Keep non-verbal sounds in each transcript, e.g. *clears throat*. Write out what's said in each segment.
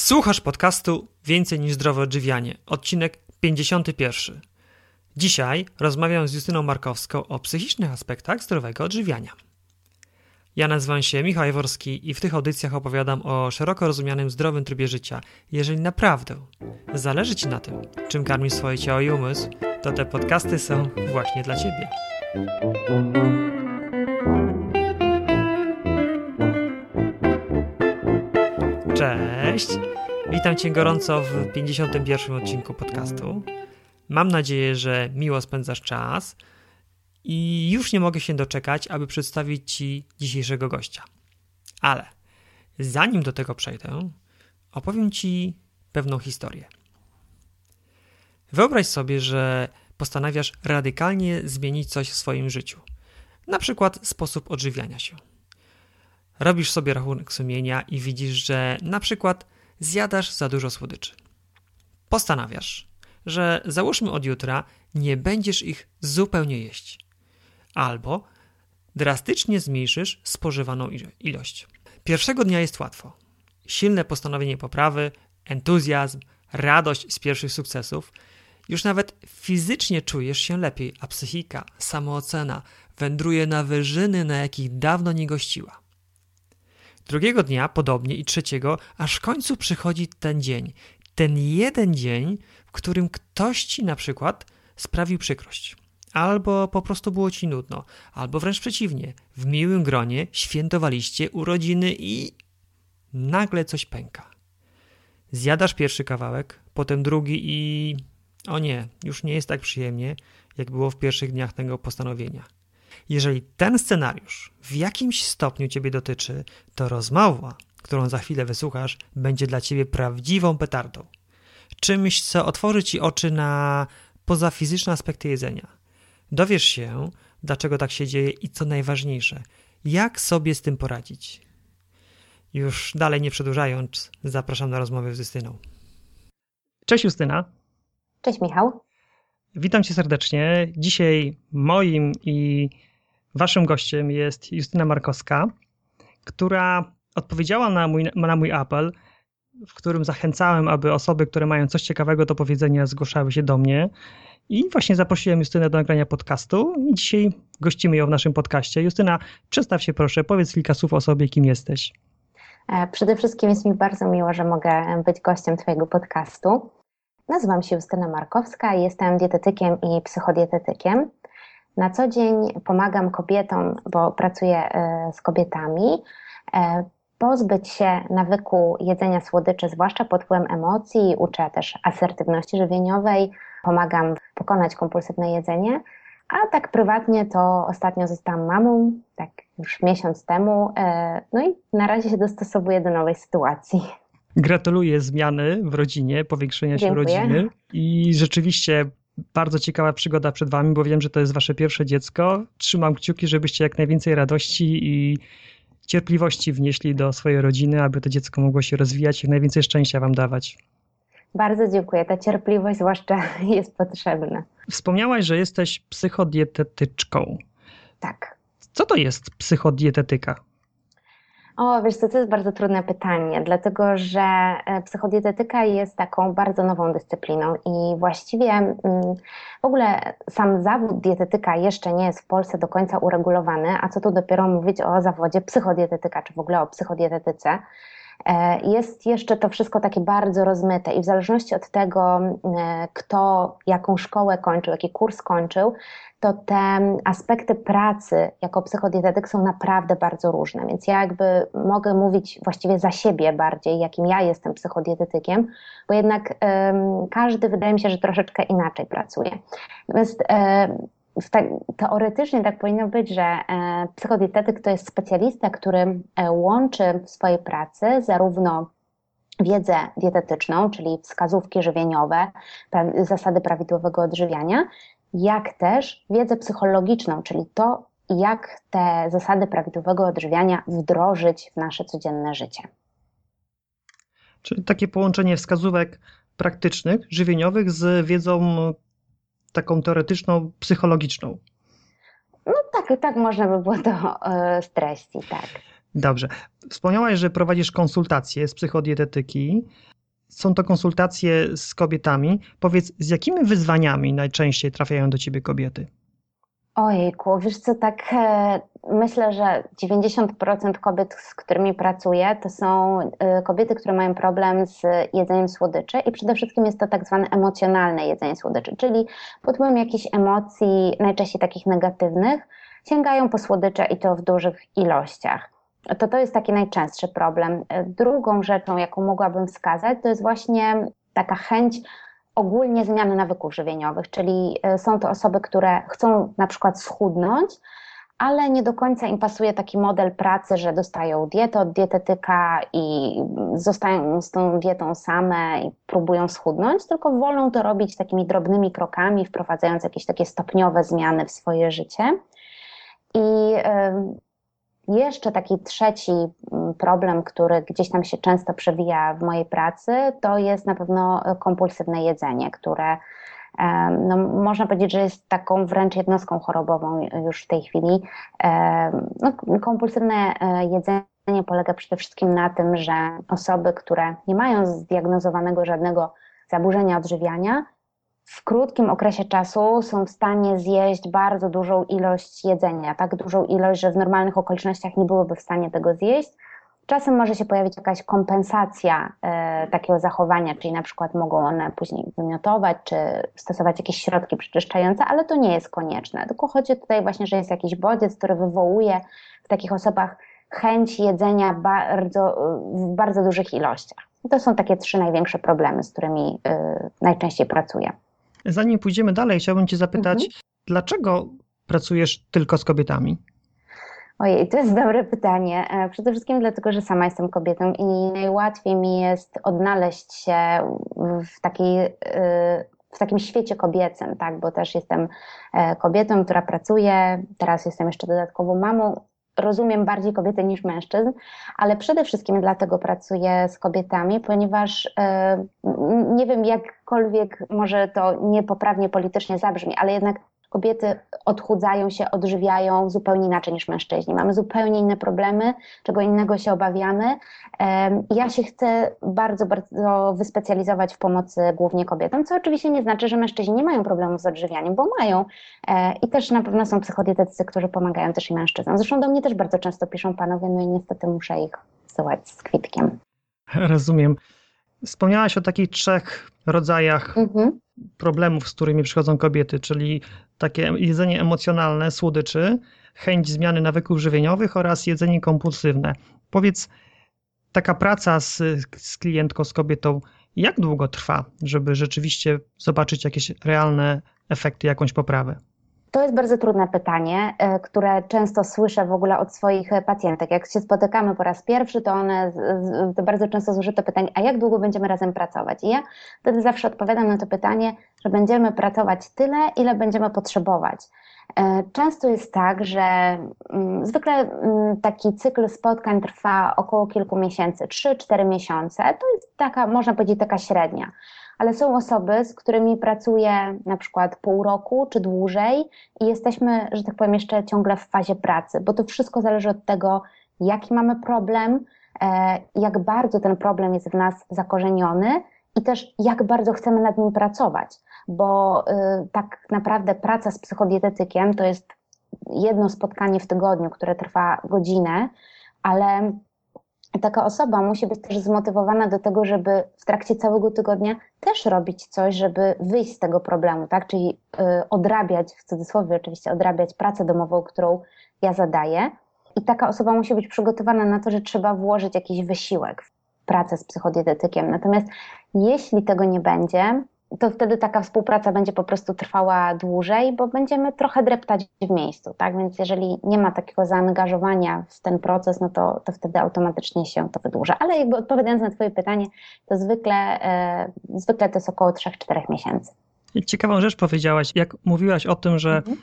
Słuchasz podcastu Więcej niż zdrowe odżywianie, odcinek 51. Dzisiaj rozmawiam z Justyną Markowską o psychicznych aspektach zdrowego odżywiania. Ja nazywam się Michał Jaworski i w tych audycjach opowiadam o szeroko rozumianym zdrowym trybie życia. Jeżeli naprawdę zależy Ci na tym, czym karmisz swoje ciało i umysł, to te podcasty są właśnie dla Ciebie. Cześć! Witam Cię gorąco w 51. odcinku podcastu. Mam nadzieję, że miło spędzasz czas i już nie mogę się doczekać, aby przedstawić Ci dzisiejszego gościa. Ale zanim do tego przejdę, opowiem Ci pewną historię. Wyobraź sobie, że postanawiasz radykalnie zmienić coś w swoim życiu, na przykład sposób odżywiania się. Robisz sobie rachunek sumienia i widzisz, że na przykład zjadasz za dużo słodyczy. Postanawiasz, że załóżmy od jutra nie będziesz ich zupełnie jeść. Albo drastycznie zmniejszysz spożywaną ilość. Pierwszego dnia jest łatwo. Silne postanowienie poprawy, entuzjazm, radość z pierwszych sukcesów. Już nawet fizycznie czujesz się lepiej, a psychika, samoocena wędruje na wyżyny, na jakich dawno nie gościła. Drugiego dnia, podobnie i trzeciego, aż w końcu przychodzi ten dzień. Ten jeden dzień, w którym ktoś ci na przykład sprawił przykrość. Albo po prostu było ci nudno, albo wręcz przeciwnie, w miłym gronie świętowaliście urodziny i nagle coś pęka. Zjadasz pierwszy kawałek, potem drugi i o nie, już nie jest tak przyjemnie, jak było w pierwszych dniach tego postanowienia. Jeżeli ten scenariusz w jakimś stopniu Ciebie dotyczy, to rozmowa, którą za chwilę wysłuchasz, będzie dla Ciebie prawdziwą petardą. Czymś, co otworzy Ci oczy na pozafizyczne aspekty jedzenia. Dowiesz się, dlaczego tak się dzieje i co najważniejsze, jak sobie z tym poradzić. Już dalej nie przedłużając, zapraszam na rozmowę z Justyną. Cześć Justyna. Cześć Michał. Witam cię serdecznie. Dzisiaj moim i waszym gościem jest Justyna Markowska, która odpowiedziała na mój, na mój apel, w którym zachęcałem, aby osoby, które mają coś ciekawego do powiedzenia, zgłaszały się do mnie. I właśnie zaprosiłem Justynę do nagrania podcastu i dzisiaj gościmy ją w naszym podcaście. Justyna, przedstaw się proszę, powiedz kilka słów o sobie, kim jesteś. E, przede wszystkim jest mi bardzo miło, że mogę być gościem Twojego podcastu. Nazywam się Justyna Markowska, jestem dietetykiem i psychodietetykiem. Na co dzień pomagam kobietom, bo pracuję e, z kobietami, e, pozbyć się nawyku jedzenia słodyczy, zwłaszcza pod wpływem emocji. Uczę też asertywności żywieniowej, pomagam pokonać kompulsywne jedzenie. A tak prywatnie to ostatnio zostałam mamą, tak już miesiąc temu. E, no i na razie się dostosowuję do nowej sytuacji. Gratuluję zmiany w rodzinie, powiększenia się Dziękuję. rodziny i rzeczywiście bardzo ciekawa przygoda przed wami, bo wiem, że to jest wasze pierwsze dziecko. Trzymam kciuki, żebyście jak najwięcej radości i cierpliwości wnieśli do swojej rodziny, aby to dziecko mogło się rozwijać i jak najwięcej szczęścia wam dawać. Bardzo dziękuję. Ta cierpliwość zwłaszcza *laughs* jest potrzebna. Wspomniałaś, że jesteś psychodietetyczką. Tak. Co to jest psychodietetyka? O, wiesz co, to jest bardzo trudne pytanie, dlatego że e, psychodietetyka jest taką bardzo nową dyscypliną i właściwie mm, w ogóle sam zawód dietetyka jeszcze nie jest w Polsce do końca uregulowany, a co tu dopiero mówić o zawodzie psychodietetyka, czy w ogóle o psychodietetyce. E, Jest jeszcze to wszystko takie bardzo rozmyte i w zależności od tego, e, kto jaką szkołę kończył, jaki kurs kończył, to te aspekty pracy jako psychodietetyk są naprawdę bardzo różne. Więc ja jakby mogę mówić właściwie za siebie bardziej, jakim ja jestem psychodietetykiem, bo jednak każdy wydaje mi się, że troszeczkę inaczej pracuje. Natomiast tak, teoretycznie tak powinno być, że e, psychodietetyk to jest specjalista, który e, łączy w swojej pracy zarówno wiedzę dietetyczną, czyli wskazówki żywieniowe, zasady prawidłowego odżywiania, jak też wiedzę psychologiczną, czyli to, jak te zasady prawidłowego odżywiania wdrożyć w nasze codzienne życie. Czyli takie połączenie wskazówek praktycznych, żywieniowych z wiedzą taką teoretyczną, psychologiczną. No tak, tak można by było to e, streścić, tak. Dobrze. Wspomniałaś, że prowadzisz konsultacje z psychodietetyki. Są to konsultacje z kobietami. Powiedz, z jakimi wyzwaniami najczęściej trafiają do ciebie kobiety? Ojejku, wiesz co, tak e, myślę, że 90% kobiet, z którymi pracuję, to są e, kobiety, które mają problem z jedzeniem słodyczy i przede wszystkim jest to tak zwane emocjonalne jedzenie słodyczy, czyli pod wpływem jakichś emocji, najczęściej takich negatywnych, sięgają po słodycze i to w dużych ilościach. To to jest taki najczęstszy problem. E, drugą rzeczą, jaką mogłabym wskazać, to jest właśnie taka chęć ogólnie zmiany nawyków żywieniowych, czyli e, są to osoby, które chcą na przykład schudnąć, ale nie do końca im pasuje taki model pracy, że dostają dietę od dietetyka i zostają z tą dietą same i próbują schudnąć, tylko wolą to robić takimi drobnymi krokami, wprowadzając jakieś takie stopniowe zmiany w swoje życie. I jeszcze taki trzeci mm, problem, który gdzieś tam się często przewija w mojej pracy, to jest na pewno kompulsywne jedzenie, które no, można powiedzieć, że jest taką wręcz jednostką chorobową już w tej chwili. No, kompulsywne e, jedzenie polega przede wszystkim na tym, że osoby, które nie mają zdiagnozowanego żadnego zaburzenia odżywiania, w krótkim okresie czasu są w stanie zjeść bardzo dużą ilość jedzenia, tak dużą ilość, że w normalnych okolicznościach nie byłyby w stanie tego zjeść. Czasem może się pojawić jakaś kompensacja e, takiego zachowania, czyli na przykład mogą one później wymiotować, czy stosować jakieś środki przeczyszczające, ale to nie jest konieczne. Tylko chodzi tutaj właśnie, że jest jakiś bodziec, który wywołuje w takich osobach chęć jedzenia bardzo, w bardzo dużych ilościach. To są takie trzy największe problemy, z którymi y, najczęściej pracuję. Zanim pójdziemy dalej, chciałbym Cię zapytać, mhm. dlaczego pracujesz tylko z kobietami? Ojej, to jest dobre pytanie. E, przede wszystkim dlatego, że sama jestem kobietą i najłatwiej mi jest odnaleźć się w takiej e, w takim świecie kobiecym, tak, bo też jestem e, kobietą, która pracuje, teraz jestem jeszcze dodatkowo mamą, rozumiem bardziej kobiety niż mężczyzn, ale przede wszystkim dlatego pracuję z kobietami, ponieważ nie wiem, jakkolwiek może to niepoprawnie politycznie zabrzmi, ale jednak kobiety odchudzają się, odżywiają zupełnie inaczej niż mężczyźni. Mamy zupełnie inne problemy, czego innego się obawiamy. Ja się chcę bardzo, bardzo wyspecjalizować w pomocy głównie kobietom, co oczywiście nie znaczy, że mężczyźni nie mają problemu z odżywianiem, bo mają. E, I też na pewno są psychodietetycy, którzy pomagają też i mężczyznom. Zresztą do mnie też bardzo często piszą panowie, no i niestety muszę ich wsyłać z kwitkiem. Rozumiem. Wspomniałaś o takich trzech rodzajach mhm. problemów, z którymi przychodzą kobiety, czyli takie jedzenie emocjonalne, słodyczy, chęć zmiany nawyków żywieniowych oraz jedzenie kompulsywne. Powiedz, taka praca z, z klientką, z kobietą, jak długo trwa, żeby rzeczywiście zobaczyć jakieś realne efekty, jakąś poprawę? To jest bardzo trudne pytanie, e, które często słyszę w ogóle od swoich pacjentek. Jak się spotykamy po raz pierwszy, to one to bardzo często słyszę to pytanie, a jak długo będziemy razem pracować? I ja wtedy zawsze odpowiadam na to pytanie, że będziemy pracować tyle, ile będziemy potrzebować. E, często jest tak, że mm, zwykle mm, taki cykl spotkań trwa około kilku miesięcy, 3-4 miesiące. To jest taka, można powiedzieć, taka średnia ale są osoby, z którymi pracuję na przykład pół roku czy dłużej i jesteśmy, że tak powiem, jeszcze ciągle w fazie pracy, bo to wszystko zależy od tego, jaki mamy problem, e, jak bardzo ten problem jest w nas zakorzeniony i też jak bardzo chcemy nad nim pracować, bo y, tak naprawdę praca z psychodietetykiem to jest jedno spotkanie w tygodniu, które trwa godzinę, ale taka osoba musi być też zmotywowana do tego, żeby w trakcie całego tygodnia też robić coś, żeby wyjść z tego problemu, tak? Czyli y, odrabiać, w cudzysłowie oczywiście, odrabiać pracę domową, którą ja zadaję. I taka osoba musi być przygotowana na to, że trzeba włożyć jakiś wysiłek w pracę z psychodietetykiem. Natomiast jeśli tego nie będzie, to wtedy taka współpraca będzie po prostu trwała dłużej, bo będziemy trochę dreptać w miejscu, tak? Więc jeżeli nie ma takiego zaangażowania w ten proces, no to, to wtedy automatycznie się to wydłuża. Ale jakby odpowiadając na Twoje pytanie, to zwykle, e, zwykle to jest około 3-4 miesięcy. Ciekawą rzecz powiedziałaś, jak mówiłaś o tym, że mhm.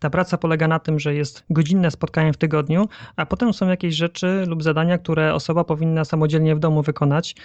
Ta praca polega na tym, że jest godzinne spotkanie w tygodniu, a potem są jakieś rzeczy lub zadania, które osoba powinna samodzielnie w domu wykonać.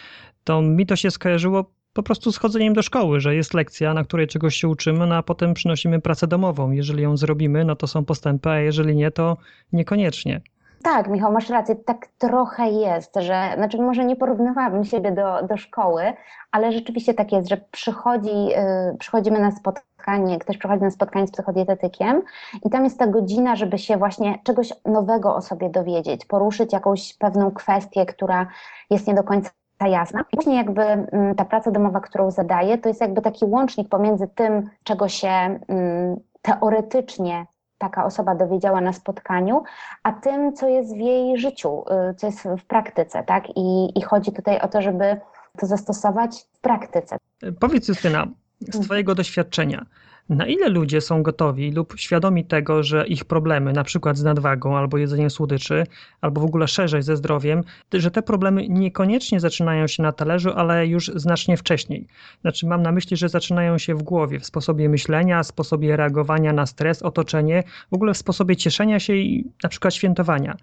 To mi to się skojarzyło po prostu schodzeniem do szkoły, że jest lekcja, na której czegoś się uczymy, no a potem przynosimy pracę domową. Jeżeli ją zrobimy, no to są postępy, a jeżeli nie, to niekoniecznie. tak, Michał, masz rację, tak trochę jest, że, znaczy może nie porównywałabym siebie do, do szkoły, ale rzeczywiście tak jest, że przychodzi, yy, przychodzimy na spotkanie, ktoś przychodzi na spotkanie z psychodietetykiem i tam jest ta godzina, żeby się właśnie czegoś nowego o sobie dowiedzieć, poruszyć jakąś pewną kwestię, która jest nie do końca jasna. I później jakby mm, ta praca domowa, którą zadaję, to jest jakby taki łącznik pomiędzy tym, czego się mm, teoretycznie taka osoba dowiedziała na spotkaniu, a tym, co jest w jej życiu, y, co jest w praktyce, tak? I, i chodzi tutaj o to, żeby to zastosować w praktyce. Powiedz Justyna, z mhm. Twojego doświadczenia, na ile ludzie są gotowi lub świadomi tego, że ich problemy, na przykład z nadwagą albo jedzeniem słodyczy, albo w ogóle szerzej ze zdrowiem, że te problemy niekoniecznie zaczynają się na talerzu, ale już znacznie wcześniej. Znaczy, mam na myśli, że zaczynają się w głowie, w sposobie myślenia, sposobie reagowania na stres, otoczenie, w ogóle w sposobie cieszenia się i na przykład świętowania.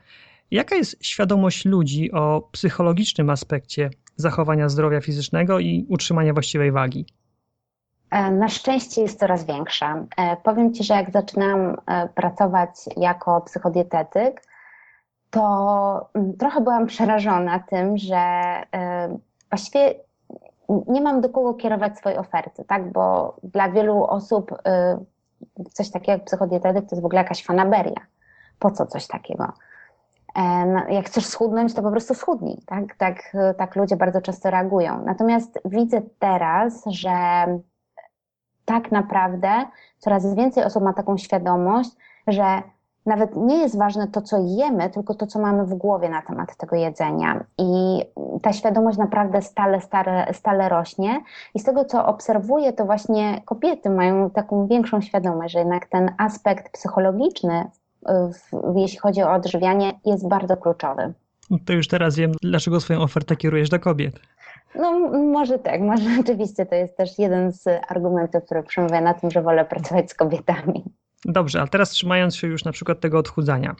Jaka jest świadomość ludzi o psychologicznym aspekcie zachowania zdrowia fizycznego i utrzymania właściwej wagi? E, na szczęście jest coraz większa. E, powiem Ci, że jak zaczynałam e, pracować jako psychodietetyk, to mm, trochę byłam przerażona tym, że właściwie nie mam do kogo kierować swojej oferty, tak? Bo dla wielu osób coś takiego jak psychodietetyk to jest w ogóle jakaś fanaberia. Po co coś takiego? No, jak chcesz schudnąć, to po prostu schudnij. Tak? Tak, tak ludzie bardzo często reagują. Natomiast widzę teraz, że tak naprawdę coraz więcej osób ma taką świadomość, że nawet nie jest ważne to, co jemy, tylko to, co mamy w głowie na temat tego jedzenia. I ta świadomość naprawdę stale, stale, stale rośnie. I z tego, co obserwuję, to właśnie kobiety mają taką większą świadomość, że jednak ten aspekt psychologiczny, w, jeśli chodzi o odżywianie, jest bardzo kluczowy. To już teraz wiem, dlaczego swoją ofertę kierujesz do kobiet. No może tak, może *laughs* rzeczywiście to jest też jeden z argumentów, który przemawia na tym, że wolę pracować z kobietami. Dobrze, a teraz trzymając się już na przykład tego odchudzania.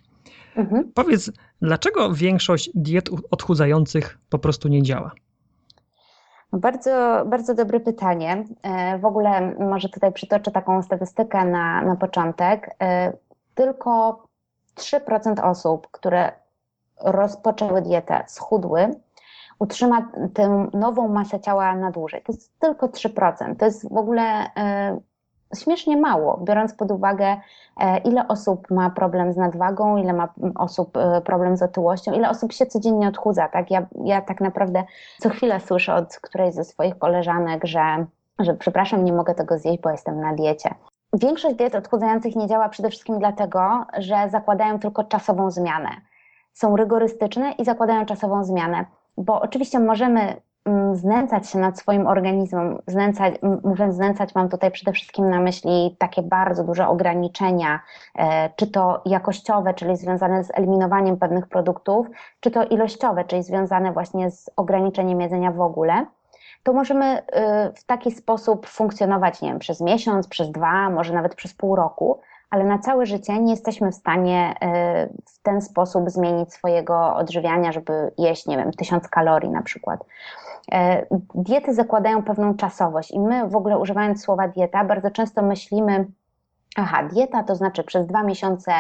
Mhm. Powiedz, dlaczego większość diet odchudzających po prostu nie działa? No, bardzo, bardzo dobre pytanie. E, w ogóle może tutaj przytoczę taką statystykę na, na początek. E, tylko 3% osób, które rozpoczęły dietę, schudły, utrzyma tę nową masę ciała na dłużej. To jest tylko 3%. To jest w ogóle e, śmiesznie mało, biorąc pod uwagę, e, ile osób ma problem z nadwagą, ile ma osób e, problem z otyłością, ile osób się codziennie odchudza. Tak? Ja, ja tak naprawdę co chwilę słyszę od którejś ze swoich koleżanek, że, że przepraszam, nie mogę tego zjeść, bo jestem na diecie. Większość diet odchudzających nie działa przede wszystkim dlatego, że zakładają tylko czasową zmianę. Są rygorystyczne i zakładają czasową zmianę bo oczywiście możemy mm, znęcać się nad swoim organizmem. Znęcać, mówiąc znęcać, mam tutaj przede wszystkim na myśli takie bardzo duże ograniczenia, e, czy to jakościowe, czyli związane z eliminowaniem pewnych produktów, czy to ilościowe, czyli związane właśnie z ograniczeniem jedzenia w ogóle. To możemy e, w taki sposób funkcjonować, nie wiem, przez miesiąc, przez dwa, może nawet przez pół roku, ale na całe życie nie jesteśmy w stanie y, w ten sposób zmienić swojego odżywiania, żeby jeść, nie wiem, tysiąc kalorii na przykład. E, diety zakładają pewną czasowość i my w ogóle używając słowa dieta bardzo często myślimy, aha, dieta to znaczy przez dwa miesiące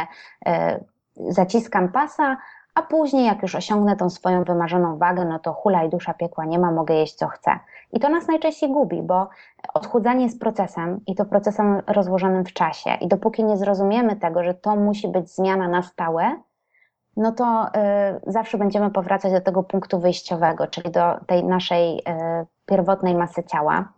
e, zaciskam pasa, a później jak już osiągnę tą swoją wymarzoną wagę, no to hula i dusza piekła nie ma, mogę jeść co chcę. I to nas najczęściej gubi, bo odchudzanie jest procesem i to procesem rozłożonym w czasie. I dopóki nie zrozumiemy tego, że to musi być zmiana na stałe, no to y, zawsze będziemy powracać do tego punktu wyjściowego, czyli do tej naszej y, pierwotnej masy ciała.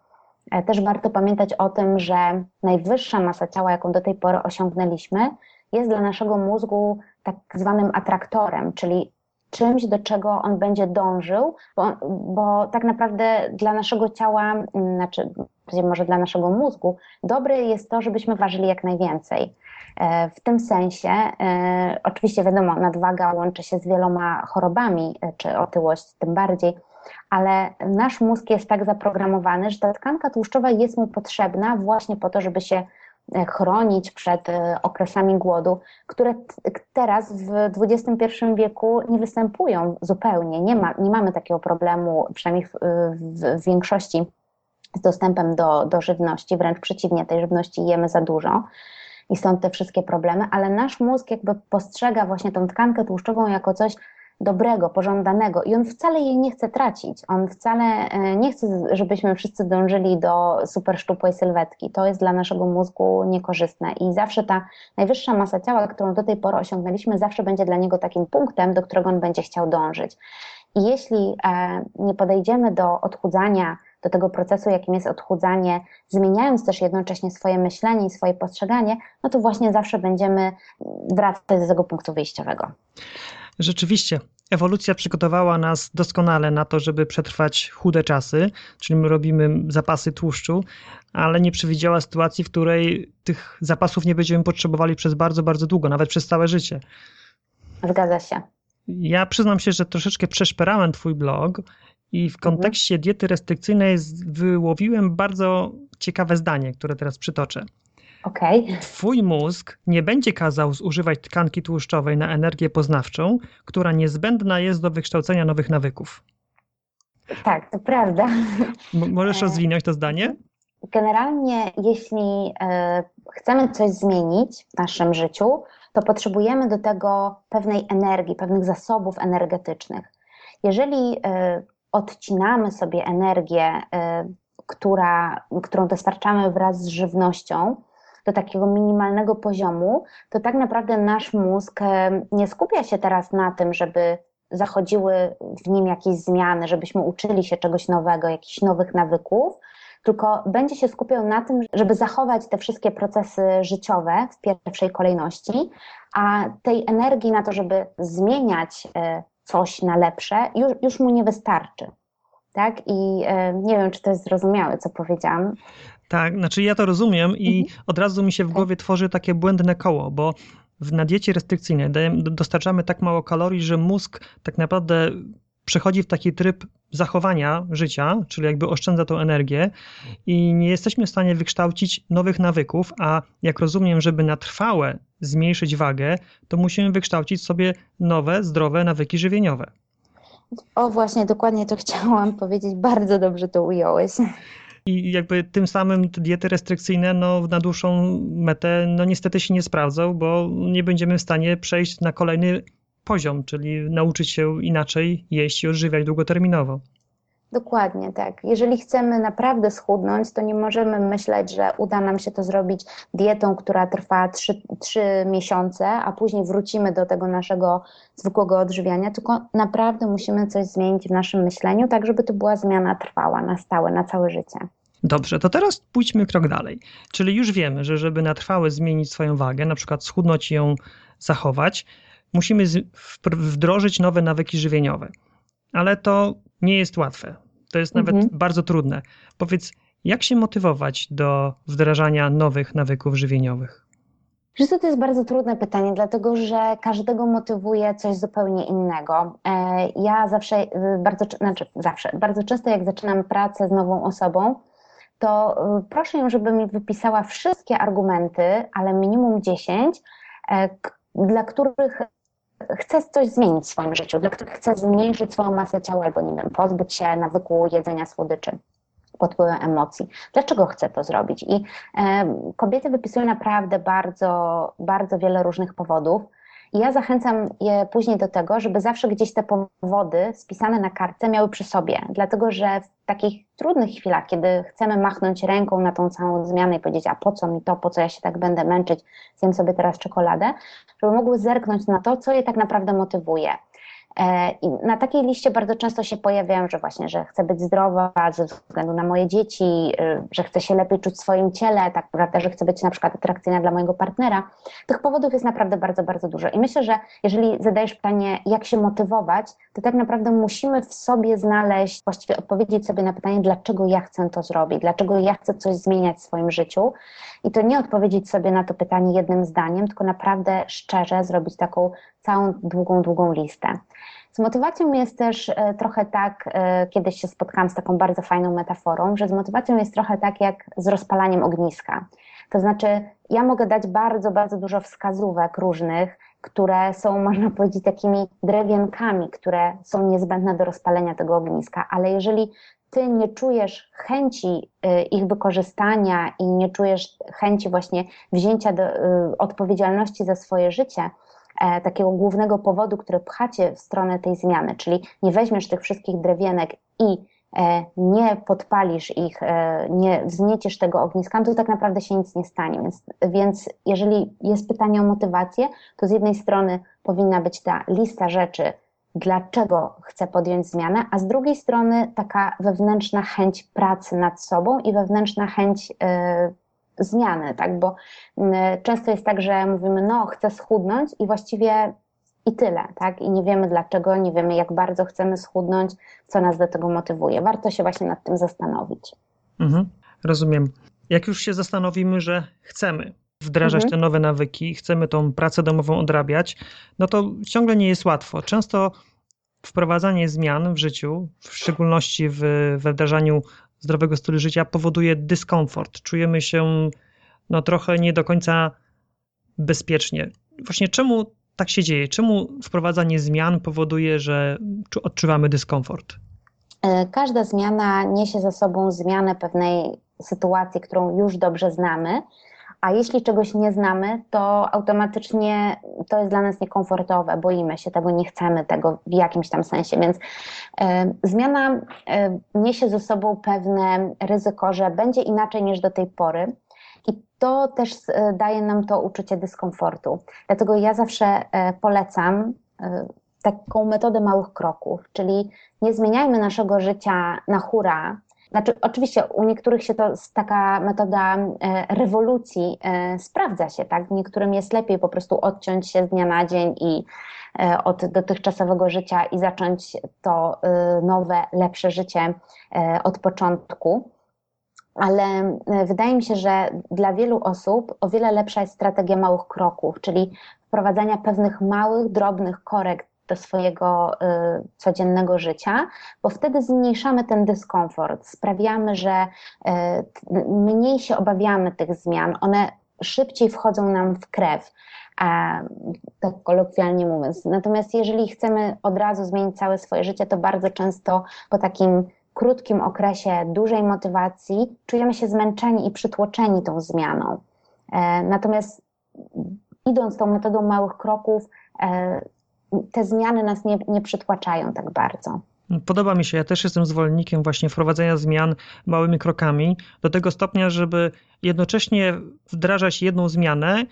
E, też warto pamiętać o tym, że najwyższa masa ciała, jaką do tej pory osiągnęliśmy, jest dla naszego mózgu tak zwanym atraktorem, czyli czymś, do czego on będzie dążył, bo, bo tak naprawdę dla naszego ciała, mm, znaczy może dla naszego mózgu, dobre jest to, żebyśmy ważyli jak najwięcej. E, w tym sensie, e, oczywiście wiadomo, nadwaga łączy się z wieloma chorobami, e, czy otyłość tym bardziej, ale nasz mózg jest tak zaprogramowany, że ta tkanka tłuszczowa jest mu potrzebna właśnie po to, żeby się chronić przed e, okresami głodu, które teraz w XXI wieku nie występują zupełnie. Nie, ma, nie mamy takiego problemu, przynajmniej w, w, w większości z dostępem do, do żywności, wręcz przeciwnie, tej żywności jemy za dużo. i stąd te wszystkie problemy, ale nasz mózg jakby postrzega właśnie tą tkankę tłuszczową jako coś dobrego, pożądanego i on wcale jej nie chce tracić. On wcale e, nie chce, żebyśmy wszyscy dążyli do super szczupłej sylwetki. To jest dla naszego mózgu niekorzystne i zawsze ta najwyższa masa ciała, którą do tej pory osiągnęliśmy, zawsze będzie dla niego takim punktem, do którego on będzie chciał dążyć. I jeśli e, nie podejdziemy do odchudzania, do tego procesu, jakim jest odchudzanie, zmieniając też jednocześnie swoje myślenie i swoje postrzeganie, no to właśnie zawsze będziemy wracać do tego punktu wyjściowego. Rzeczywiście, ewolucja przygotowała nas doskonale na to, żeby przetrwać chude czasy, czyli my robimy zapasy tłuszczu, ale nie przewidziała sytuacji, w której tych zapasów nie będziemy potrzebowali przez bardzo, bardzo długo, nawet przez całe życie. Zgadza się. Ja przyznam się, że troszeczkę przeszperałem Twój blog i w mhm. kontekście diety restrykcyjnej wyłowiłem bardzo ciekawe zdanie, które teraz przytoczę. Okay. Twój mózg nie będzie kazał zużywać tkanki tłuszczowej na energię poznawczą, która niezbędna jest do wykształcenia nowych nawyków. Tak, to prawda. M możesz e, rozwinąć to zdanie? Generalnie, jeśli e, chcemy coś zmienić w naszym życiu, to potrzebujemy do tego pewnej energii, pewnych zasobów energetycznych. Jeżeli e, odcinamy sobie energię, która, którą dostarczamy wraz z żywnością, do takiego minimalnego poziomu, to tak naprawdę nasz mózg e, nie skupia się teraz na tym, żeby zachodziły w nim jakieś zmiany, żebyśmy uczyli się czegoś nowego, jakichś nowych nawyków, tylko będzie się skupiał na tym, żeby zachować te wszystkie procesy życiowe w pierwszej kolejności, a tej energii na to, żeby zmieniać e, coś na lepsze, już, już mu nie wystarczy. Tak? I e, nie wiem, czy to jest zrozumiałe, co powiedziałam. Tak, znaczy ja to rozumiem i mhm. od razu mi się w głowie tworzy takie błędne koło, bo na diecie restrykcyjnej dostarczamy tak mało kalorii, że mózg tak naprawdę przechodzi w taki tryb zachowania życia, czyli jakby oszczędza tą energię i nie jesteśmy w stanie wykształcić nowych nawyków, a jak rozumiem, żeby na trwałe zmniejszyć wagę, to musimy wykształcić sobie nowe, zdrowe nawyki żywieniowe. O, właśnie, dokładnie to *laughs* chciałam powiedzieć. Bardzo dobrze to ująłeś. I jakby tym samym diety restrykcyjne no, na dłuższą metę no niestety się nie sprawdzą, bo nie będziemy w stanie przejść na kolejny poziom, czyli nauczyć się inaczej jeść i odżywiać długoterminowo. Dokładnie tak. Jeżeli chcemy naprawdę schudnąć, to nie możemy myśleć, że uda nam się to zrobić dietą, która trwa 3, 3 miesiące, a później wrócimy do tego naszego zwykłego odżywiania, tylko naprawdę musimy coś zmienić w naszym myśleniu, tak żeby to była zmiana trwała, na stałe, na całe życie. Dobrze, to teraz pójdźmy krok dalej. Czyli już wiemy, że żeby na trwałe zmienić swoją wagę, na przykład schudnąć i ją zachować, musimy wdrożyć nowe nawyki żywieniowe. Ale to nie jest łatwe. To jest nawet mhm. bardzo trudne. Powiedz, jak się motywować do wdrażania nowych nawyków żywieniowych? Wiesz to jest bardzo trudne pytanie, dlatego że każdego motywuje coś zupełnie innego. E, ja zawsze, y, bardzo, znaczy zawsze, bardzo często jak zaczynam pracę z nową osobą, to y, proszę ją, żeby mi wypisała wszystkie argumenty, ale minimum 10, e, dla których chce coś zmienić w swoim życiu, dla których chce zmniejszyć swoją masę ciała albo, nie wiem, pozbyć się nawyku jedzenia słodyczy pod wpływem emocji. Dlaczego chcę to zrobić? I e, kobiety wypisują naprawdę bardzo, bardzo wiele różnych powodów. Ja zachęcam je później do tego, żeby zawsze gdzieś te powody spisane na kartce miały przy sobie, dlatego że w takich trudnych chwilach, kiedy chcemy machnąć ręką na tą całą zmianę i powiedzieć, a po co mi to, po co ja się tak będę męczyć, zjem sobie teraz czekoladę, żeby mogły zerknąć na to, co je tak naprawdę motywuje. E, I na takiej liście bardzo często się pojawiają, że właśnie, że chcę być zdrowa ze względu na moje dzieci, y, że chcę się lepiej czuć w swoim ciele, tak naprawdę, że chcę być na przykład atrakcyjna dla mojego partnera. Tych powodów jest naprawdę bardzo, bardzo dużo. I myślę, że jeżeli zadajesz pytanie, jak się motywować, to tak naprawdę musimy w sobie znaleźć, właściwie odpowiedzieć sobie na pytanie, dlaczego ja chcę to zrobić, dlaczego ja chcę coś zmieniać w swoim życiu. I to nie odpowiedzieć sobie na to pytanie jednym zdaniem, tylko naprawdę szczerze zrobić taką całą długą, długą listę. Z motywacją jest też e, trochę tak, e, kiedyś się spotkałam z taką bardzo fajną metaforą, że z motywacją jest trochę tak jak z rozpalaniem ogniska. To znaczy, ja mogę dać bardzo, bardzo dużo wskazówek różnych, które są, *laughs* można powiedzieć, takimi drewienkami, które są niezbędne do rozpalenia tego ogniska, ale jeżeli ty nie czujesz chęci y, ich wykorzystania i nie czujesz chęci właśnie wzięcia do, y, odpowiedzialności za swoje życie, e, takiego głównego powodu, który pchacie w stronę tej zmiany, czyli nie weźmiesz tych wszystkich drewienek i e, nie podpalisz ich, e, nie wznieciesz tego ogniska, to tak naprawdę się nic nie stanie. Więc, więc jeżeli jest pytanie o motywację, to z jednej strony powinna być ta lista rzeczy, dlaczego chcę podjąć zmianę, a z drugiej strony taka wewnętrzna chęć pracy nad sobą i wewnętrzna chęć y, zmiany, tak? Bo y, często jest tak, że mówimy, no, chcę schudnąć i właściwie i tyle, tak? I nie wiemy dlaczego, nie wiemy jak bardzo chcemy schudnąć, co nas do tego motywuje. Warto się właśnie nad tym zastanowić. Mhm, rozumiem. Jak już się zastanowimy, że chcemy wdrażać mhm. te nowe nawyki, chcemy tą pracę domową odrabiać, no to ciągle nie jest łatwo. Często wprowadzanie zmian w życiu, w szczególności w, we wdrażaniu zdrowego stylu życia, powoduje dyskomfort. Czujemy się no, trochę nie do końca bezpiecznie. Właśnie czemu tak się dzieje? Czemu wprowadzanie zmian powoduje, że odczuwamy dyskomfort? E, każda zmiana niesie ze sobą zmianę pewnej sytuacji, którą już dobrze znamy, a jeśli czegoś nie znamy, to automatycznie to jest dla nas niekomfortowe, boimy się tego, nie chcemy tego w jakimś tam sensie. Więc e, zmiana e, niesie ze sobą pewne ryzyko, że będzie inaczej niż do tej pory. I to też e, daje nam to uczucie dyskomfortu. Dlatego ja zawsze polecam taką metodę małych kroków, czyli nie zmieniajmy naszego życia na hura, znaczy, oczywiście u niektórych się to taka metoda e, rewolucji e, sprawdza się, tak? Niektórym jest lepiej po prostu odciąć się z dnia na dzień i e, od dotychczasowego życia i zacząć to nowe, lepsze życie od początku. Ale wydaje mi się, że dla wielu osób o wiele lepsza jest strategia małych kroków, czyli wprowadzania pewnych małych, drobnych korekt do swojego y, codziennego życia, bo wtedy zmniejszamy ten dyskomfort, sprawiamy, że y, mniej się obawiamy tych zmian, one szybciej wchodzą nam w krew. Tak kolokwialnie mówiąc. Natomiast jeżeli chcemy od razu zmienić całe swoje życie, to bardzo często po takim krótkim okresie dużej motywacji czujemy się zmęczeni i przytłoczeni tą zmianą. E, natomiast idąc tą metodą małych kroków, e, te zmiany nas nie, nie przytłaczają tak bardzo. Podoba mi się, ja też jestem zwolennikiem właśnie wprowadzenia zmian małymi krokami, do tego stopnia, żeby jednocześnie wdrażać jedną zmianę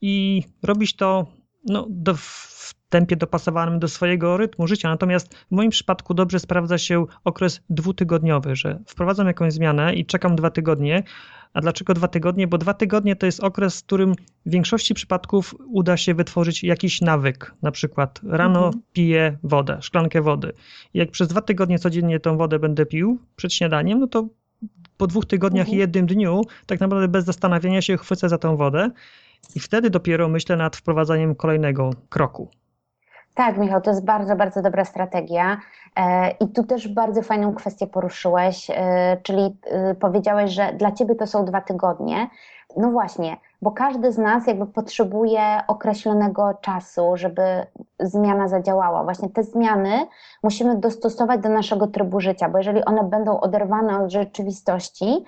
i robić to no, do, w tempie dopasowanym do swojego rytmu życia. Natomiast w moim przypadku dobrze sprawdza się okres dwutygodniowy, że wprowadzam jakąś zmianę i czekam dwa tygodnie, a dlaczego dwa tygodnie? Bo dwa tygodnie to jest okres, w którym w większości przypadków uda się wytworzyć jakiś nawyk. Na przykład rano mhm. piję wodę, szklankę wody. I jak przez dwa tygodnie codziennie tą wodę będę pił przed śniadaniem, no to po dwóch tygodniach mhm. i jednym dniu, tak naprawdę bez zastanawiania się, chwycę za tą wodę i wtedy dopiero myślę nad wprowadzaniem kolejnego kroku. Tak, Michał, to jest bardzo, bardzo dobra strategia. E, I tu też bardzo fajną kwestię poruszyłeś, e, czyli e, powiedziałeś, że dla ciebie to są dwa tygodnie. No właśnie, bo każdy z nas jakby potrzebuje określonego czasu, żeby zmiana zadziałała. Właśnie te zmiany musimy dostosować do naszego trybu życia, bo jeżeli one będą oderwane od rzeczywistości,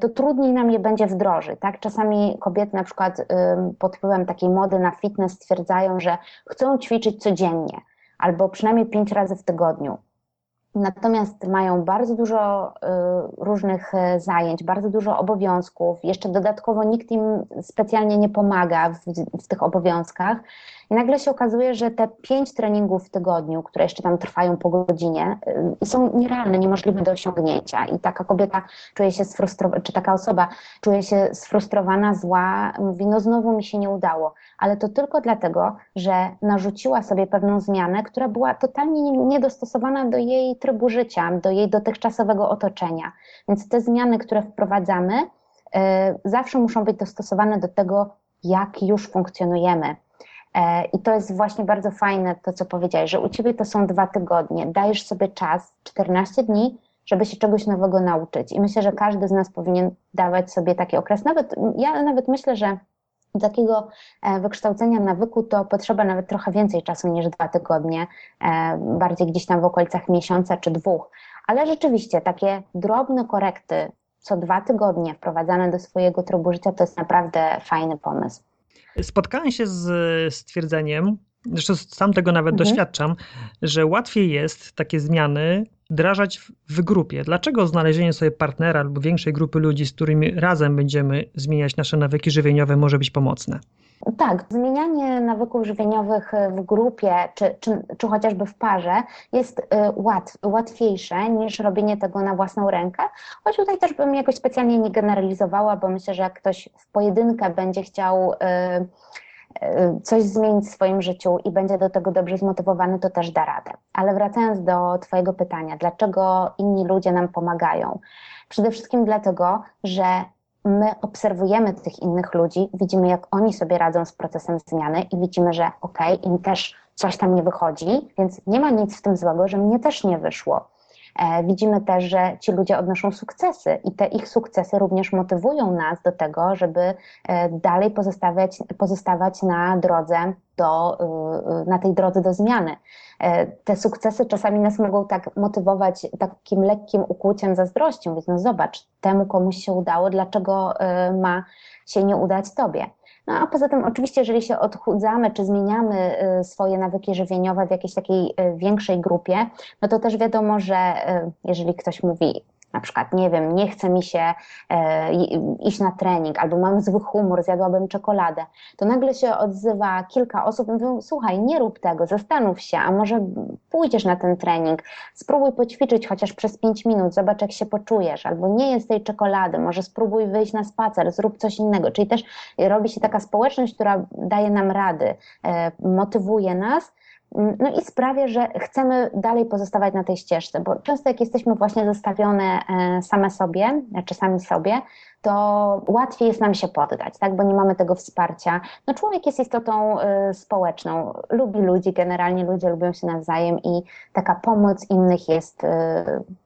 to trudniej nam je będzie wdrożyć. Tak? Czasami kobiety na przykład pod wpływem takiej mody na fitness stwierdzają, że chcą ćwiczyć codziennie albo przynajmniej pięć razy w tygodniu. Natomiast mają bardzo dużo y, różnych e, zajęć, bardzo dużo obowiązków. Jeszcze dodatkowo nikt im specjalnie nie pomaga w, w, tych obowiązkach. I nagle się okazuje, że te pięć treningów w tygodniu, które jeszcze tam trwają po godzinie, y, są nierealne, niemożliwe do osiągnięcia. I taka kobieta czuje się sfrustrowana, czy taka osoba czuje się sfrustrowana, zła, mówi: No, znowu mi się nie udało. Ale to tylko dlatego, że narzuciła sobie pewną zmianę, która była totalnie niedostosowana do jej trybu życia, do jej dotychczasowego otoczenia. Więc te zmiany, które wprowadzamy, y, zawsze muszą być dostosowane do tego, jak już funkcjonujemy. E, I to jest właśnie bardzo fajne, to co powiedziałeś, że u ciebie to są dwa tygodnie, dajesz sobie czas, 14 dni, żeby się czegoś nowego nauczyć. I myślę, że każdy z nas powinien dawać sobie taki okres. Nawet ja nawet myślę, że takiego e, wykształcenia nawyku to potrzeba nawet trochę więcej czasu niż dwa tygodnie, e, bardziej gdzieś tam w okolicach miesiąca czy dwóch Ale rzeczywiście takie drobne korekty co dwa tygodnie wprowadzane do swojego trybu życia to jest naprawdę fajny pomysł. Spotkałem się z stwierdzeniem, zresztą sam tego nawet mhm. doświadczam, że łatwiej jest takie zmiany wdrażać w grupie. Dlaczego znalezienie sobie partnera albo większej grupy ludzi, z którymi razem będziemy zmieniać nasze nawyki żywieniowe, może być pomocne? Tak, zmienianie nawyków żywieniowych w grupie czy, czy, czy chociażby w parze jest y, łat, łatwiejsze niż robienie tego na własną rękę, choć tutaj też bym jakoś specjalnie nie generalizowała, bo myślę, że jak ktoś w pojedynkę będzie chciał y, y, coś zmienić w swoim życiu i będzie do tego dobrze zmotywowany, to też da radę. Ale wracając do Twojego pytania, dlaczego inni ludzie nam pomagają? Przede wszystkim dlatego, że my obserwujemy tych innych ludzi, widzimy, jak oni sobie radzą z procesem zmiany i widzimy, że okej, okay, im też coś tam nie wychodzi, więc nie ma nic w tym złego, że mnie też nie wyszło. E, widzimy też, że ci ludzie odnoszą sukcesy i te ich sukcesy również motywują nas do tego, żeby e, dalej pozostawiać, pozostawać na drodze do, y, na tej drodze do zmiany. E, te sukcesy czasami nas mogą tak motywować takim lekkim ukłuciem zazdrością, więc no zobacz, temu komuś się udało, dlaczego ma się nie udać tobie. No a poza tym, oczywiście, jeżeli się odchudzamy czy zmieniamy y, swoje nawyki żywieniowe w jakiejś takiej y, większej grupie, no to też wiadomo, że y, jeżeli ktoś mówi, na przykład, nie wiem, nie chce mi się e, iść na trening, albo mam zły humor, zjadłabym czekoladę, to nagle się odzywa kilka osób i mówią, słuchaj, nie rób tego, zastanów się, a może pójdziesz na ten trening, spróbuj poćwiczyć chociaż przez pięć minut, zobacz jak się poczujesz, albo nie jest tej czekolady, może spróbuj wyjść na spacer, zrób coś innego. Czyli też robi się taka społeczność, która daje nam rady, e, motywuje nas, no i sprawia, że chcemy dalej pozostawać na tej ścieżce, bo często jak jesteśmy właśnie zostawione e, same sobie, czy sami sobie, to łatwiej jest nam się poddać, tak? bo nie mamy tego wsparcia. No człowiek jest istotą y, społeczną, lubi ludzi, generalnie ludzie lubią się nawzajem i taka pomoc innych jest y,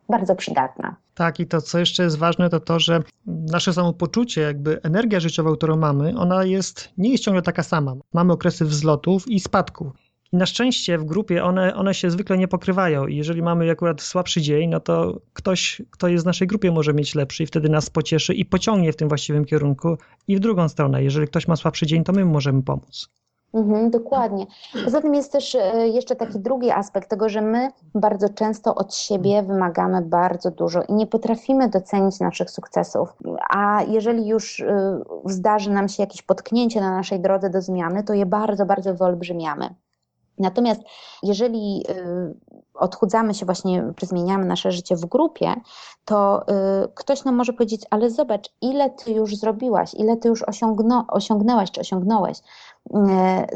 bardzo przydatna. Tak, i to, co jeszcze jest ważne, to to, że nasze samopoczucie, jakby energia życiowa, którą mamy, ona jest, nie jest ciągle taka sama. Mamy okresy wzlotów i spadków. I na szczęście w grupie one, one się zwykle nie pokrywają i jeżeli mamy akurat słabszy dzień, no to ktoś, kto jest w naszej grupie może mieć lepszy i wtedy nas pocieszy i pociągnie w tym właściwym kierunku i w drugą stronę. Jeżeli ktoś ma słabszy dzień, to my możemy pomóc. Mhm, dokładnie. Poza tym jest też e, jeszcze taki drugi aspekt tego, że my bardzo często od siebie wymagamy bardzo dużo i nie potrafimy docenić naszych sukcesów. A jeżeli już e, zdarzy nam się jakieś potknięcie na naszej drodze do zmiany, to je bardzo, bardzo wyolbrzymiamy. Natomiast jeżeli y, odchudzamy się właśnie, czy zmieniamy nasze życie w grupie, to y, ktoś nam może powiedzieć, ale zobacz, ile ty już zrobiłaś, ile ty już osiągnęłaś, czy osiągnąłeś. E,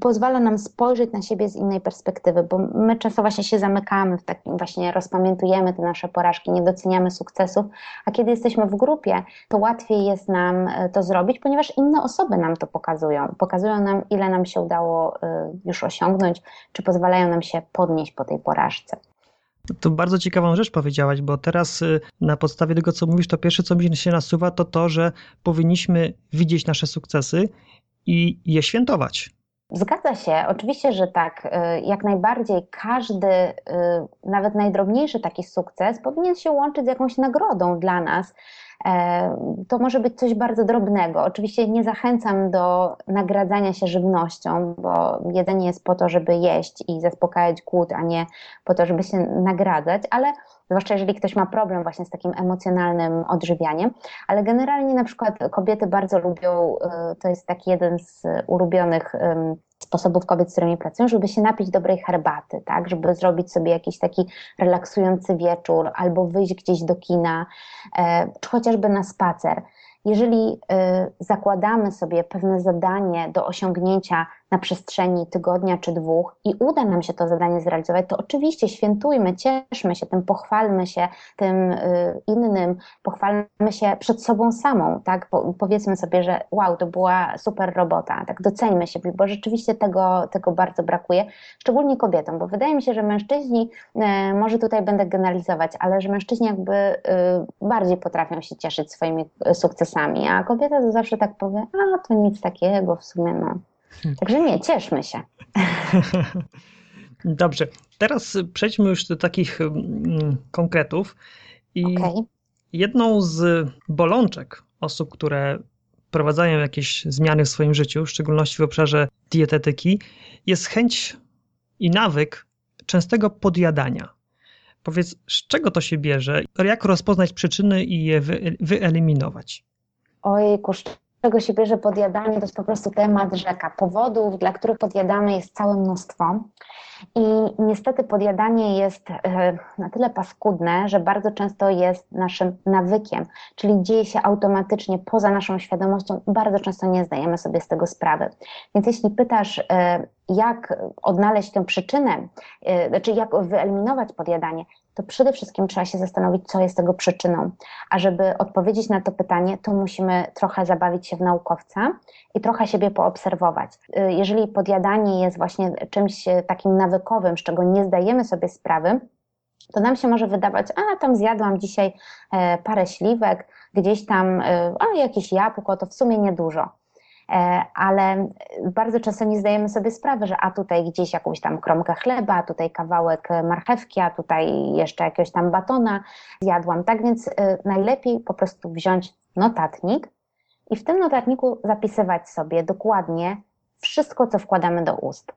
pozwala nam spojrzeć na siebie z innej perspektywy, bo my często właśnie się zamykamy w takim, właśnie rozpamiętujemy te nasze porażki, nie doceniamy sukcesów, a kiedy jesteśmy w grupie, to łatwiej jest nam e, to zrobić, ponieważ inne osoby nam to pokazują. Pokazują nam, ile nam się udało e, już osiągnąć, czy pozwalają nam się podnieść po tej porażce. To bardzo ciekawą rzecz powiedziałaś, bo teraz na podstawie tego, co mówisz, to pierwsze, co mi się nasuwa, to to, że powinniśmy widzieć nasze sukcesy i je świętować. Zgadza się, oczywiście, że tak. Y, jak najbardziej każdy, y, nawet najdrobniejszy taki sukces powinien się łączyć z jakąś nagrodą dla nas. E, to może być coś bardzo drobnego. Oczywiście nie zachęcam do nagradzania się żywnością, bo jedzenie jest po to, żeby jeść i zaspokajać głód, a nie po to, żeby się nagradzać, ale zwłaszcza jeżeli ktoś ma problem właśnie z takim emocjonalnym odżywianiem, ale generalnie na przykład kobiety bardzo lubią, y, to jest taki jeden z ulubionych sposobów kobiet, z którymi pracują, żeby się napić dobrej herbaty, tak, żeby zrobić sobie jakiś taki relaksujący wieczór albo wyjść gdzieś do kina, e, czy chociażby na spacer. Jeżeli y, zakładamy sobie pewne zadanie do osiągnięcia na przestrzeni tygodnia czy dwóch i uda nam się to zadanie zrealizować, to oczywiście świętujmy, cieszmy się tym, pochwalmy się tym y, innym, pochwalmy się przed sobą samą, tak? Po, powiedzmy sobie, że wow, to była super robota, tak? Doceńmy się, bo rzeczywiście tego, tego bardzo brakuje, szczególnie kobietom, bo wydaje mi się, że mężczyźni, y, może tutaj będę generalizować, ale że mężczyźni jakby y, bardziej potrafią się cieszyć swoimi sukcesami, a kobieta to zawsze tak powie, a to nic takiego w sumie, no Także nie, cieszmy się. *laughs* Dobrze, teraz przejdźmy już do takich mm, konkretów. I okay. jedną z bolączek osób, które wprowadzają jakieś zmiany w swoim życiu, w szczególności w obszarze dietetyki, jest chęć i nawyk częstego podjadania. Powiedz, z czego to się bierze? Jak rozpoznać przyczyny i je wyeliminować? Ojejku, czego się bierze podjadanie? To jest po prostu temat rzeka. Powodów, dla których podjadamy jest całe mnóstwo. I niestety podjadanie jest e, na tyle paskudne, że bardzo często jest naszym nawykiem, czyli dzieje się automatycznie poza naszą świadomością bardzo często nie zdajemy sobie z tego sprawy. Więc jeśli pytasz, e, jak odnaleźć tę przyczynę, e, znaczy jak wyeliminować podjadanie, to przede wszystkim trzeba się zastanowić, co jest tego przyczyną. A żeby odpowiedzieć na to pytanie, to musimy trochę zabawić się w naukowca i trochę siebie poobserwować. Y, jeżeli podjadanie jest właśnie czymś takim nawykowym, z czego nie zdajemy sobie sprawy, to nam się może wydawać, a tam zjadłam dzisiaj e, parę śliwek, gdzieś tam, e, a jakieś jabłko, to w sumie niedużo. E, ale bardzo często nie zdajemy sobie sprawy, że a tutaj gdzieś jakąś tam kromkę chleba, a tutaj kawałek marchewki, a tutaj jeszcze jakiegoś tam batona zjadłam. Tak więc najlepiej po prostu wziąć notatnik i w tym notatniku zapisywać sobie dokładnie wszystko, co wkładamy do ust.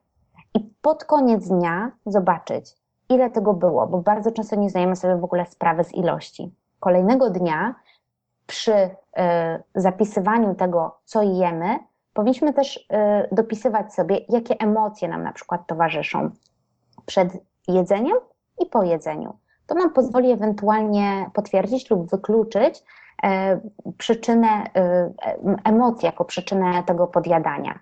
I pod koniec dnia zobaczyć, ile tego było, bo bardzo często nie zdajemy sobie w ogóle sprawy z ilości. Kolejnego dnia przy zapisywaniu tego, co jemy, powinniśmy też y, dopisywać sobie, jakie emocje nam na przykład towarzyszą przed jedzeniem i po jedzeniu. To nam pozwoli ewentualnie potwierdzić lub wykluczyć E, przyczynę, emocji jako przyczynę tego podjadania.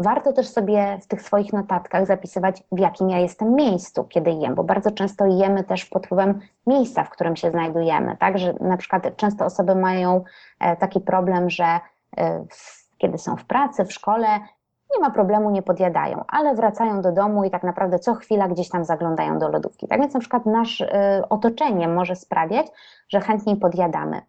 Warto też sobie w tych swoich notatkach zapisywać, w jakim ja jestem miejscu, kiedy jem, bo bardzo często jemy też pod wpływem miejsca, w którym się znajdujemy, tak, że na przykład często osoby mają e, taki problem, że kiedy są w pracy, w szkole, nie ma problemu, nie podjadają, ale wracają do domu i tak naprawdę co chwila gdzieś tam zaglądają do lodówki. Tak więc na przykład nasze otoczenie może sprawiać, że chętniej podjadamy.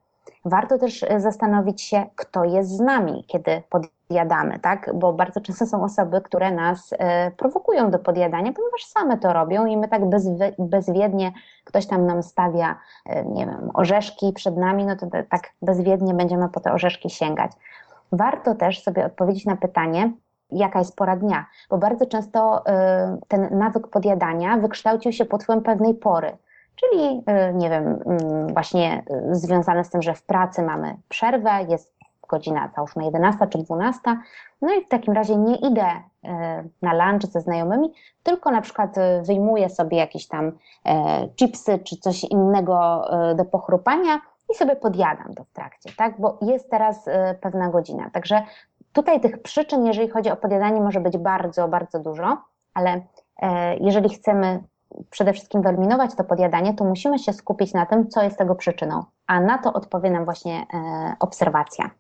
Warto też e, zastanowić się, kto jest z nami, kiedy podjadamy, tak? Bo bardzo często są osoby, które nas e, prowokują do podjadania, ponieważ same to robią i my tak bezwi bezwiednie ktoś tam nam stawia, e, nie wiem, orzeszki przed nami, no to tak bezwiednie będziemy po te orzeszki sięgać. Warto też sobie odpowiedzieć na pytanie, jaka jest pora dnia, bo bardzo często ten nawyk podjadania wykształcił się pod wpływem pewnej pory czyli y, nie wiem, mm, właśnie y, związane z tym, że w pracy mamy przerwę, jest godzina załóżmy 11 czy 12, no i w takim razie nie idę y, na lunch ze znajomymi, tylko na przykład wyjmuję sobie jakieś tam e, chipsy czy coś innego do pochrupania i sobie podjadam to w trakcie, tak? Bo jest teraz pewna godzina. Także tutaj tych przyczyn, jeżeli chodzi o podjadanie, może być bardzo, bardzo dużo, ale e, jeżeli chcemy przede wszystkim wyeliminować to podjadanie, to musimy się skupić na tym, co jest tego przyczyną, a na to odpowie nam właśnie e, obserwacja.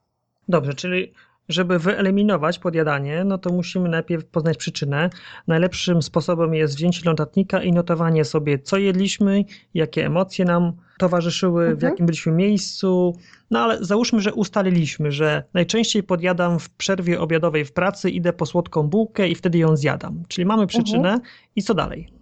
Dobrze, czyli żeby wyeliminować podjadanie, no to musimy najpierw poznać przyczynę. Najlepszym sposobem jest wzięcie notatnika i notowanie sobie, co jedliśmy, jakie emocje nam towarzyszyły, mhm. w jakim byliśmy miejscu. No ale załóżmy, że ustaliliśmy, że najczęściej podjadam w przerwie obiadowej w pracy, idę po słodką bułkę i wtedy ją zjadam. Czyli mamy przyczynę mhm. i co dalej?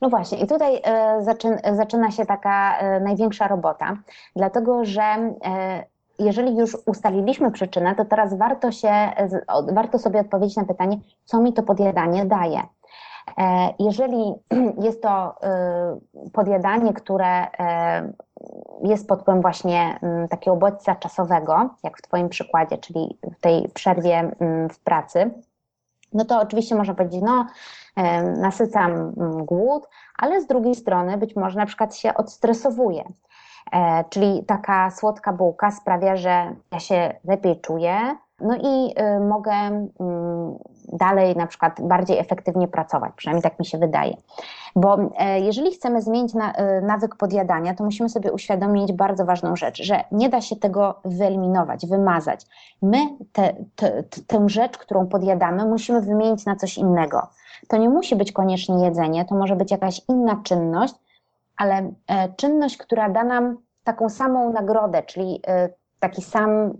No właśnie, i tutaj e, zaczyna się taka e, największa robota, dlatego że e, jeżeli już ustaliliśmy przyczynę, to teraz warto, się, warto sobie odpowiedzieć na pytanie, co mi to podjadanie daje. Jeżeli *clears throat* jest to podjadanie, które jest pod wpływem właśnie takiego bodźca czasowego, jak w Twoim przykładzie, czyli w tej przerwie w pracy, no to oczywiście można powiedzieć, no nasycam mm, głód, ale z drugiej strony być może na przykład się odstresowuję. E, czyli taka słodka bułka sprawia, że ja się lepiej czuję, no i y, mogę mm, dalej na przykład bardziej efektywnie pracować, przynajmniej tak mi się wydaje. Bo e, jeżeli chcemy zmienić y, nawyk podjadania, to musimy sobie uświadomić bardzo ważną rzecz, że nie da się tego wyeliminować, wymazać. My te, te, tę rzecz, którą podjadamy, musimy wymienić na coś innego. To nie musi być koniecznie jedzenie, to może być jakaś inna czynność, ale e, czynność, która da nam taką samą nagrodę, czyli taki sam y,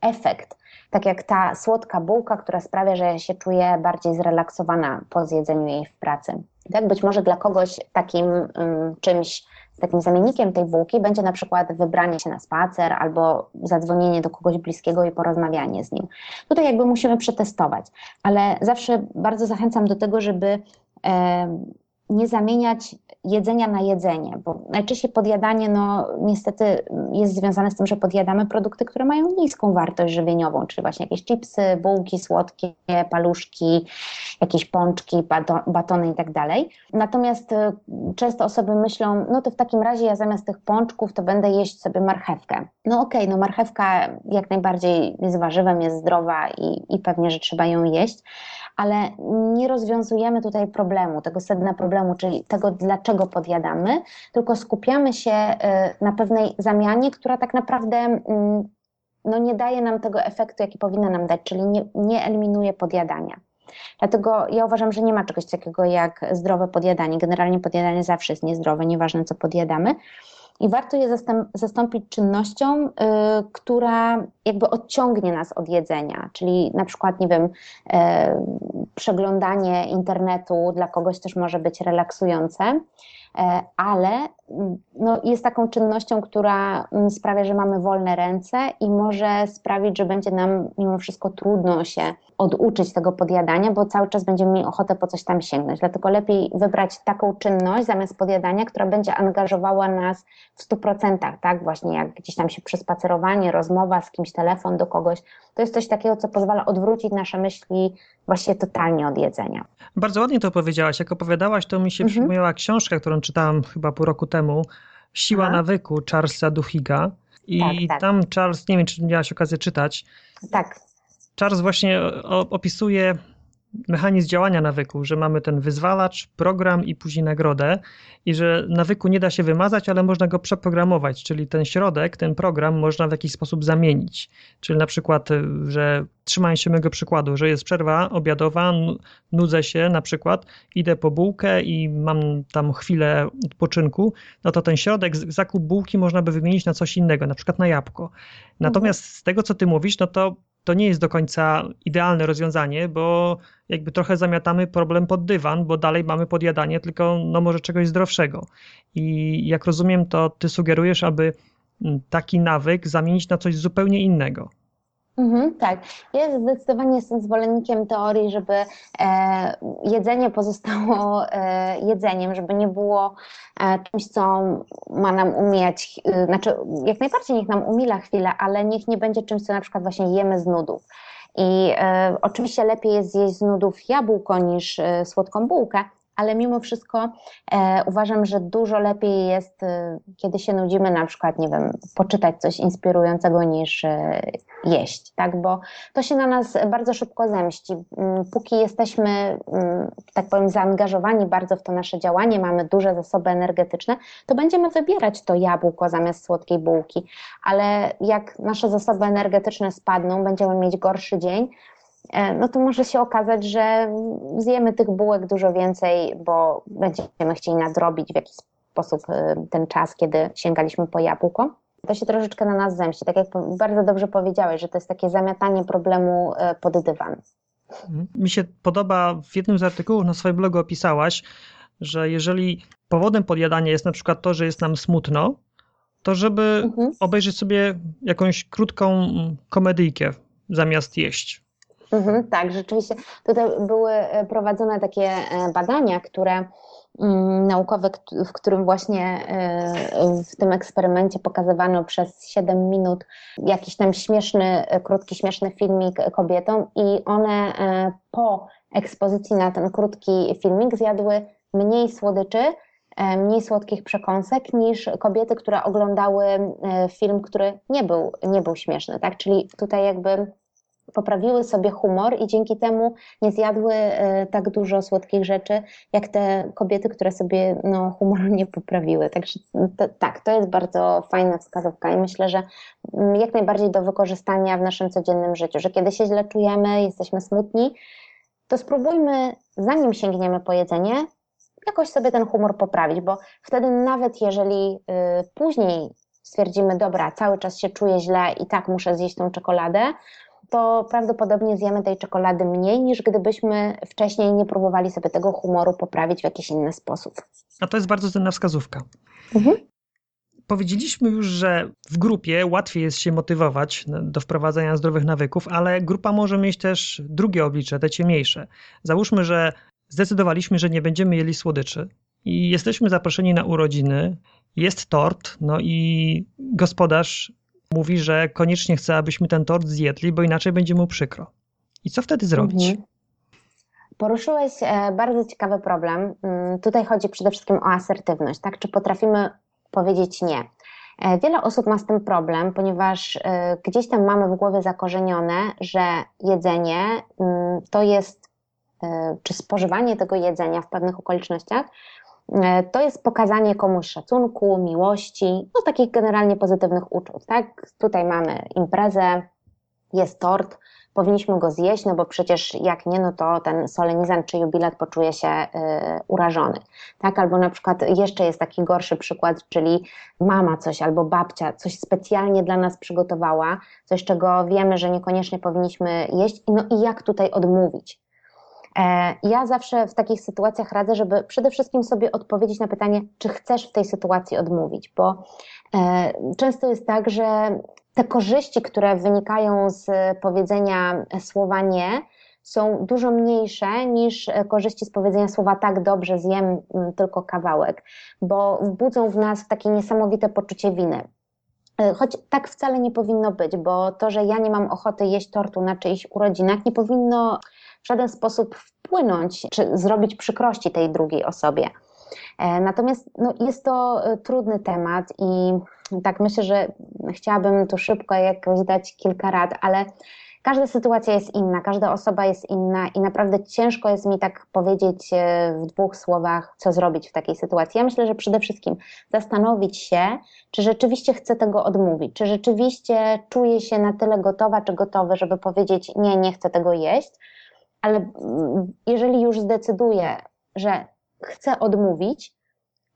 efekt, tak jak ta słodka bułka, która sprawia, że się czuję bardziej zrelaksowana po zjedzeniu jej w pracy. Tak, być może dla kogoś takim czymś, takim zamiennikiem tej bułki będzie na przykład wybranie się na spacer albo zadzwonienie do kogoś bliskiego i porozmawianie z nim. Tutaj jakby musimy przetestować, ale zawsze bardzo zachęcam do tego, żeby nie zamieniać jedzenia na jedzenie, bo najczęściej podjadanie no, niestety jest związane z tym, że podjadamy produkty, które mają niską wartość żywieniową, czyli właśnie jakieś chipsy, bułki słodkie, paluszki, jakieś pączki, batony i tak dalej. Natomiast y, często osoby myślą, no to w takim razie ja zamiast tych pączków to będę jeść sobie marchewkę. No okej, okay, no marchewka jak najbardziej jest warzywem, jest zdrowa i, i pewnie, że trzeba ją jeść, ale nie rozwiązujemy tutaj problemu, tego sedna problemu, czyli tego, dlaczego podjadamy, tylko skupiamy się y, na pewnej zamianie, która tak naprawdę mm, no, nie daje nam tego efektu, jaki powinna nam dać, czyli nie, nie eliminuje podjadania. Dlatego ja uważam, że nie ma czegoś takiego jak zdrowe podjadanie. Generalnie podjadanie zawsze jest niezdrowe, nieważne co podjadamy i warto je zastąpić czynnością, y, która jakby odciągnie nas od jedzenia, czyli na przykład, nie wiem, y, przeglądanie internetu dla kogoś też może być relaksujące, y, ale no, jest taką czynnością, która mm, sprawia, że mamy wolne ręce i może sprawić, że będzie nam mimo wszystko trudno się oduczyć tego podjadania, bo cały czas będziemy mieli ochotę po coś tam sięgnąć. Dlatego lepiej wybrać taką czynność zamiast podjadania, która będzie angażowała nas w 100%, tak? Właśnie jak gdzieś tam się przespacerowanie, rozmowa z kimś, telefon do kogoś. To jest coś takiego, co pozwala odwrócić nasze myśli właśnie totalnie od jedzenia. Bardzo ładnie to powiedziałaś. Jak opowiadałaś, to mi się mhm. przypomniała książka, którą czytałam chyba pół roku temu, Siła Aha. nawyku Charlesa Duhiga. I tak, tak. tam Charles, nie wiem, czy miałaś okazję czytać. Tak. Charles właśnie opisuje mechanizm działania nawyku, że mamy ten wyzwalacz, program i później nagrodę i że nawyku nie da się wymazać, ale można go przeprogramować, czyli ten środek, ten program można w jakiś sposób zamienić. Czyli na przykład, że trzymając się mojego przykładu, że jest przerwa obiadowa, nudzę się na przykład, idę po bułkę i mam tam chwilę odpoczynku, no to ten środek, zakup bułki można by wymienić na coś innego, na przykład na jabłko. Natomiast mhm. z tego, co ty mówisz, no to to nie jest do końca idealne rozwiązanie, bo jakby trochę zamiatamy problem pod dywan, bo dalej mamy podjadanie, tylko no może czegoś zdrowszego. I jak rozumiem, to ty sugerujesz, aby taki nawyk zamienić na coś zupełnie innego. Mhm, tak. Ja zdecydowanie jestem zwolennikiem teorii, żeby e, jedzenie pozostało e, jedzeniem, żeby nie było e, czymś, co ma nam umijać, e, znaczy jak najbardziej niech nam umila chwilę, ale niech nie będzie czymś, co na przykład właśnie jemy z nudów. I e, oczywiście lepiej jest zjeść z nudów jabłko niż e, słodką bułkę, ale mimo wszystko e, uważam, że dużo lepiej jest, e, kiedy się nudzimy, na przykład, nie wiem, poczytać coś inspirującego niż e, jeść, tak? Bo to się na nas bardzo szybko zemści. Mm, póki jesteśmy, mm, tak powiem, zaangażowani bardzo w to nasze działanie, mamy duże zasoby energetyczne, to będziemy wybierać to jabłko zamiast słodkiej bułki. Ale jak nasze zasoby energetyczne spadną, będziemy mieć gorszy dzień, no to może się okazać, że zjemy tych bułek dużo więcej, bo będziemy chcieli nadrobić w jakiś sposób e, ten czas, kiedy sięgaliśmy po jabłko. To się troszeczkę na nas zemści. Tak jak bardzo dobrze powiedziałeś, że to jest takie zamiatanie problemu e, pod dywan. Mi się podoba, w jednym z artykułów na swoim blogu opisałaś, że jeżeli powodem podjadania jest na przykład to, że jest nam smutno, to żeby mhm. obejrzeć sobie jakąś krótką komedyjkę zamiast jeść. Mhm, tak, rzeczywiście. Tutaj były e, prowadzone takie e, badania, które mm, naukowe, w którym właśnie e, w tym eksperymencie pokazywano przez 7 minut jakiś tam śmieszny, krótki, śmieszny filmik kobietom i one po ekspozycji na ten krótki filmik zjadły mniej słodyczy, mniej słodkich przekąsek niż kobiety, które oglądały film, który nie był, nie był śmieszny, tak? Czyli tutaj jakby poprawiły sobie humor i dzięki temu nie zjadły e, tak dużo słodkich rzeczy, jak te kobiety, które sobie no, humoru *laughs* nie poprawiły. Także to, tak, to jest bardzo fajna wskazówka i myślę, że mm, jak najbardziej do wykorzystania w naszym codziennym życiu, że kiedy się źle czujemy, jesteśmy smutni, to spróbujmy, zanim sięgniemy po jedzenie, jakoś sobie ten humor poprawić, bo wtedy nawet jeżeli y, później stwierdzimy, dobra, cały czas się czuję źle i tak muszę zjeść tą czekoladę, to prawdopodobnie zjemy tej czekolady mniej, niż gdybyśmy wcześniej nie próbowali sobie tego humoru poprawić w jakiś inny sposób. A to jest bardzo cenna wskazówka. Mhm. Powiedzieliśmy już, że w grupie łatwiej jest się motywować do wprowadzania zdrowych nawyków, ale grupa może mieć też drugie oblicze, te ciemniejsze. Załóżmy, że zdecydowaliśmy, że nie będziemy jeli słodyczy i jesteśmy zaproszeni na urodziny, jest tort, no i gospodarz mówi, że koniecznie chce, abyśmy ten tort zjedli, bo inaczej będzie mu przykro. I co wtedy zrobić? Mhm. Poruszyłeś e, bardzo ciekawy problem. Mm, tutaj chodzi przede wszystkim o asertywność, tak? Czy potrafimy powiedzieć nie? E, wiele osób ma z tym problem, ponieważ e, gdzieś tam mamy w głowie zakorzenione, że jedzenie mm, to jest, czy spożywanie tego jedzenia w pewnych okolicznościach to jest pokazanie komuś szacunku, miłości, no takich generalnie pozytywnych uczuć, tak? Tutaj mamy imprezę, jest tort, powinniśmy go zjeść, no bo przecież jak nie, no to ten solenizant czy jubilat poczuje się y, urażony, tak? Albo na przykład jeszcze jest taki gorszy przykład, czyli mama coś albo babcia coś specjalnie dla nas przygotowała, coś czego wiemy, że niekoniecznie powinniśmy jeść, no i jak tutaj odmówić? E, ja zawsze w takich sytuacjach radzę, żeby przede wszystkim sobie odpowiedzieć na pytanie, czy chcesz w tej sytuacji odmówić, bo e, często jest tak, że te korzyści, które wynikają z powiedzenia słowa nie, są dużo mniejsze niż korzyści z powiedzenia słowa tak, dobrze, zjem mm, tylko kawałek, bo budzą w nas takie niesamowite poczucie winy. E, choć tak wcale nie powinno być, bo to, że ja nie mam ochoty jeść tortu na czyichś urodzinach, nie powinno w żaden sposób wpłynąć czy zrobić przykrości tej drugiej osobie. E, natomiast no, jest to e, trudny temat i tak myślę, że chciałabym tu szybko jakoś dać kilka rad, ale każda sytuacja jest inna, każda osoba jest inna i naprawdę ciężko jest mi tak powiedzieć e, w dwóch słowach, co zrobić w takiej sytuacji. Ja myślę, że przede wszystkim zastanowić się, czy rzeczywiście chcę tego odmówić, czy rzeczywiście czuję się na tyle gotowa czy gotowy, żeby powiedzieć nie, nie chcę tego jeść, ale jeżeli już zdecyduję, że chcę odmówić,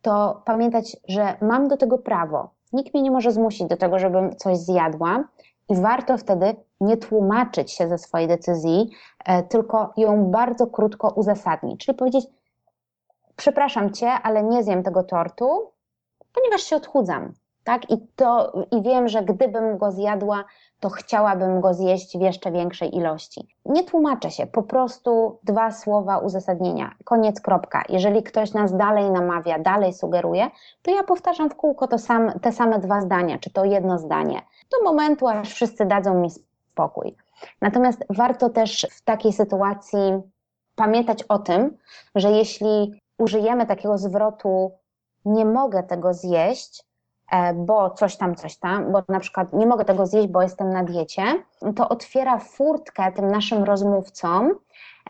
to pamiętać, że mam do tego prawo. Nikt mnie nie może zmusić do tego, żebym coś zjadła, i warto wtedy nie tłumaczyć się ze swojej decyzji, e, tylko ją bardzo krótko uzasadnić. Czyli powiedzieć: Przepraszam cię, ale nie zjem tego tortu, ponieważ się odchudzam. Tak? I, to, I wiem, że gdybym go zjadła, to chciałabym go zjeść w jeszcze większej ilości. Nie tłumaczę się, po prostu dwa słowa uzasadnienia. Koniec, kropka. Jeżeli ktoś nas dalej namawia, dalej sugeruje, to ja powtarzam w kółko to sam, te same dwa zdania, czy to jedno zdanie, do momentu, aż wszyscy dadzą mi spokój. Natomiast warto też w takiej sytuacji pamiętać o tym, że jeśli użyjemy takiego zwrotu, nie mogę tego zjeść, bo coś tam, coś tam, bo na przykład nie mogę tego zjeść, bo jestem na diecie, to otwiera furtkę tym naszym rozmówcom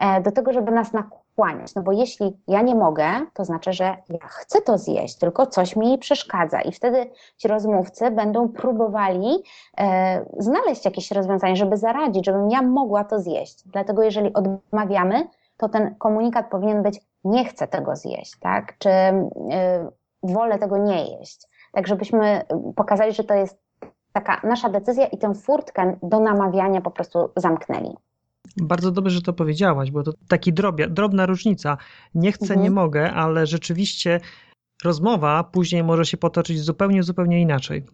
e, do tego, żeby nas nakłaniać. No bo jeśli ja nie mogę, to znaczy, że ja chcę to zjeść, tylko coś mi przeszkadza i wtedy ci rozmówcy będą próbowali e, znaleźć jakieś rozwiązanie, żeby zaradzić, żebym ja mogła to zjeść. Dlatego jeżeli odmawiamy, to ten komunikat powinien być nie chcę tego zjeść, tak? Czy wolę tego nie jeść tak żebyśmy pokazali, że to jest taka nasza decyzja i tę furtkę do namawiania po prostu zamknęli. Bardzo dobrze, że to powiedziałaś, bo to taki drobia, drobna różnica. Nie chcę, mhm. nie mogę, ale rzeczywiście rozmowa później może się potoczyć zupełnie, zupełnie inaczej.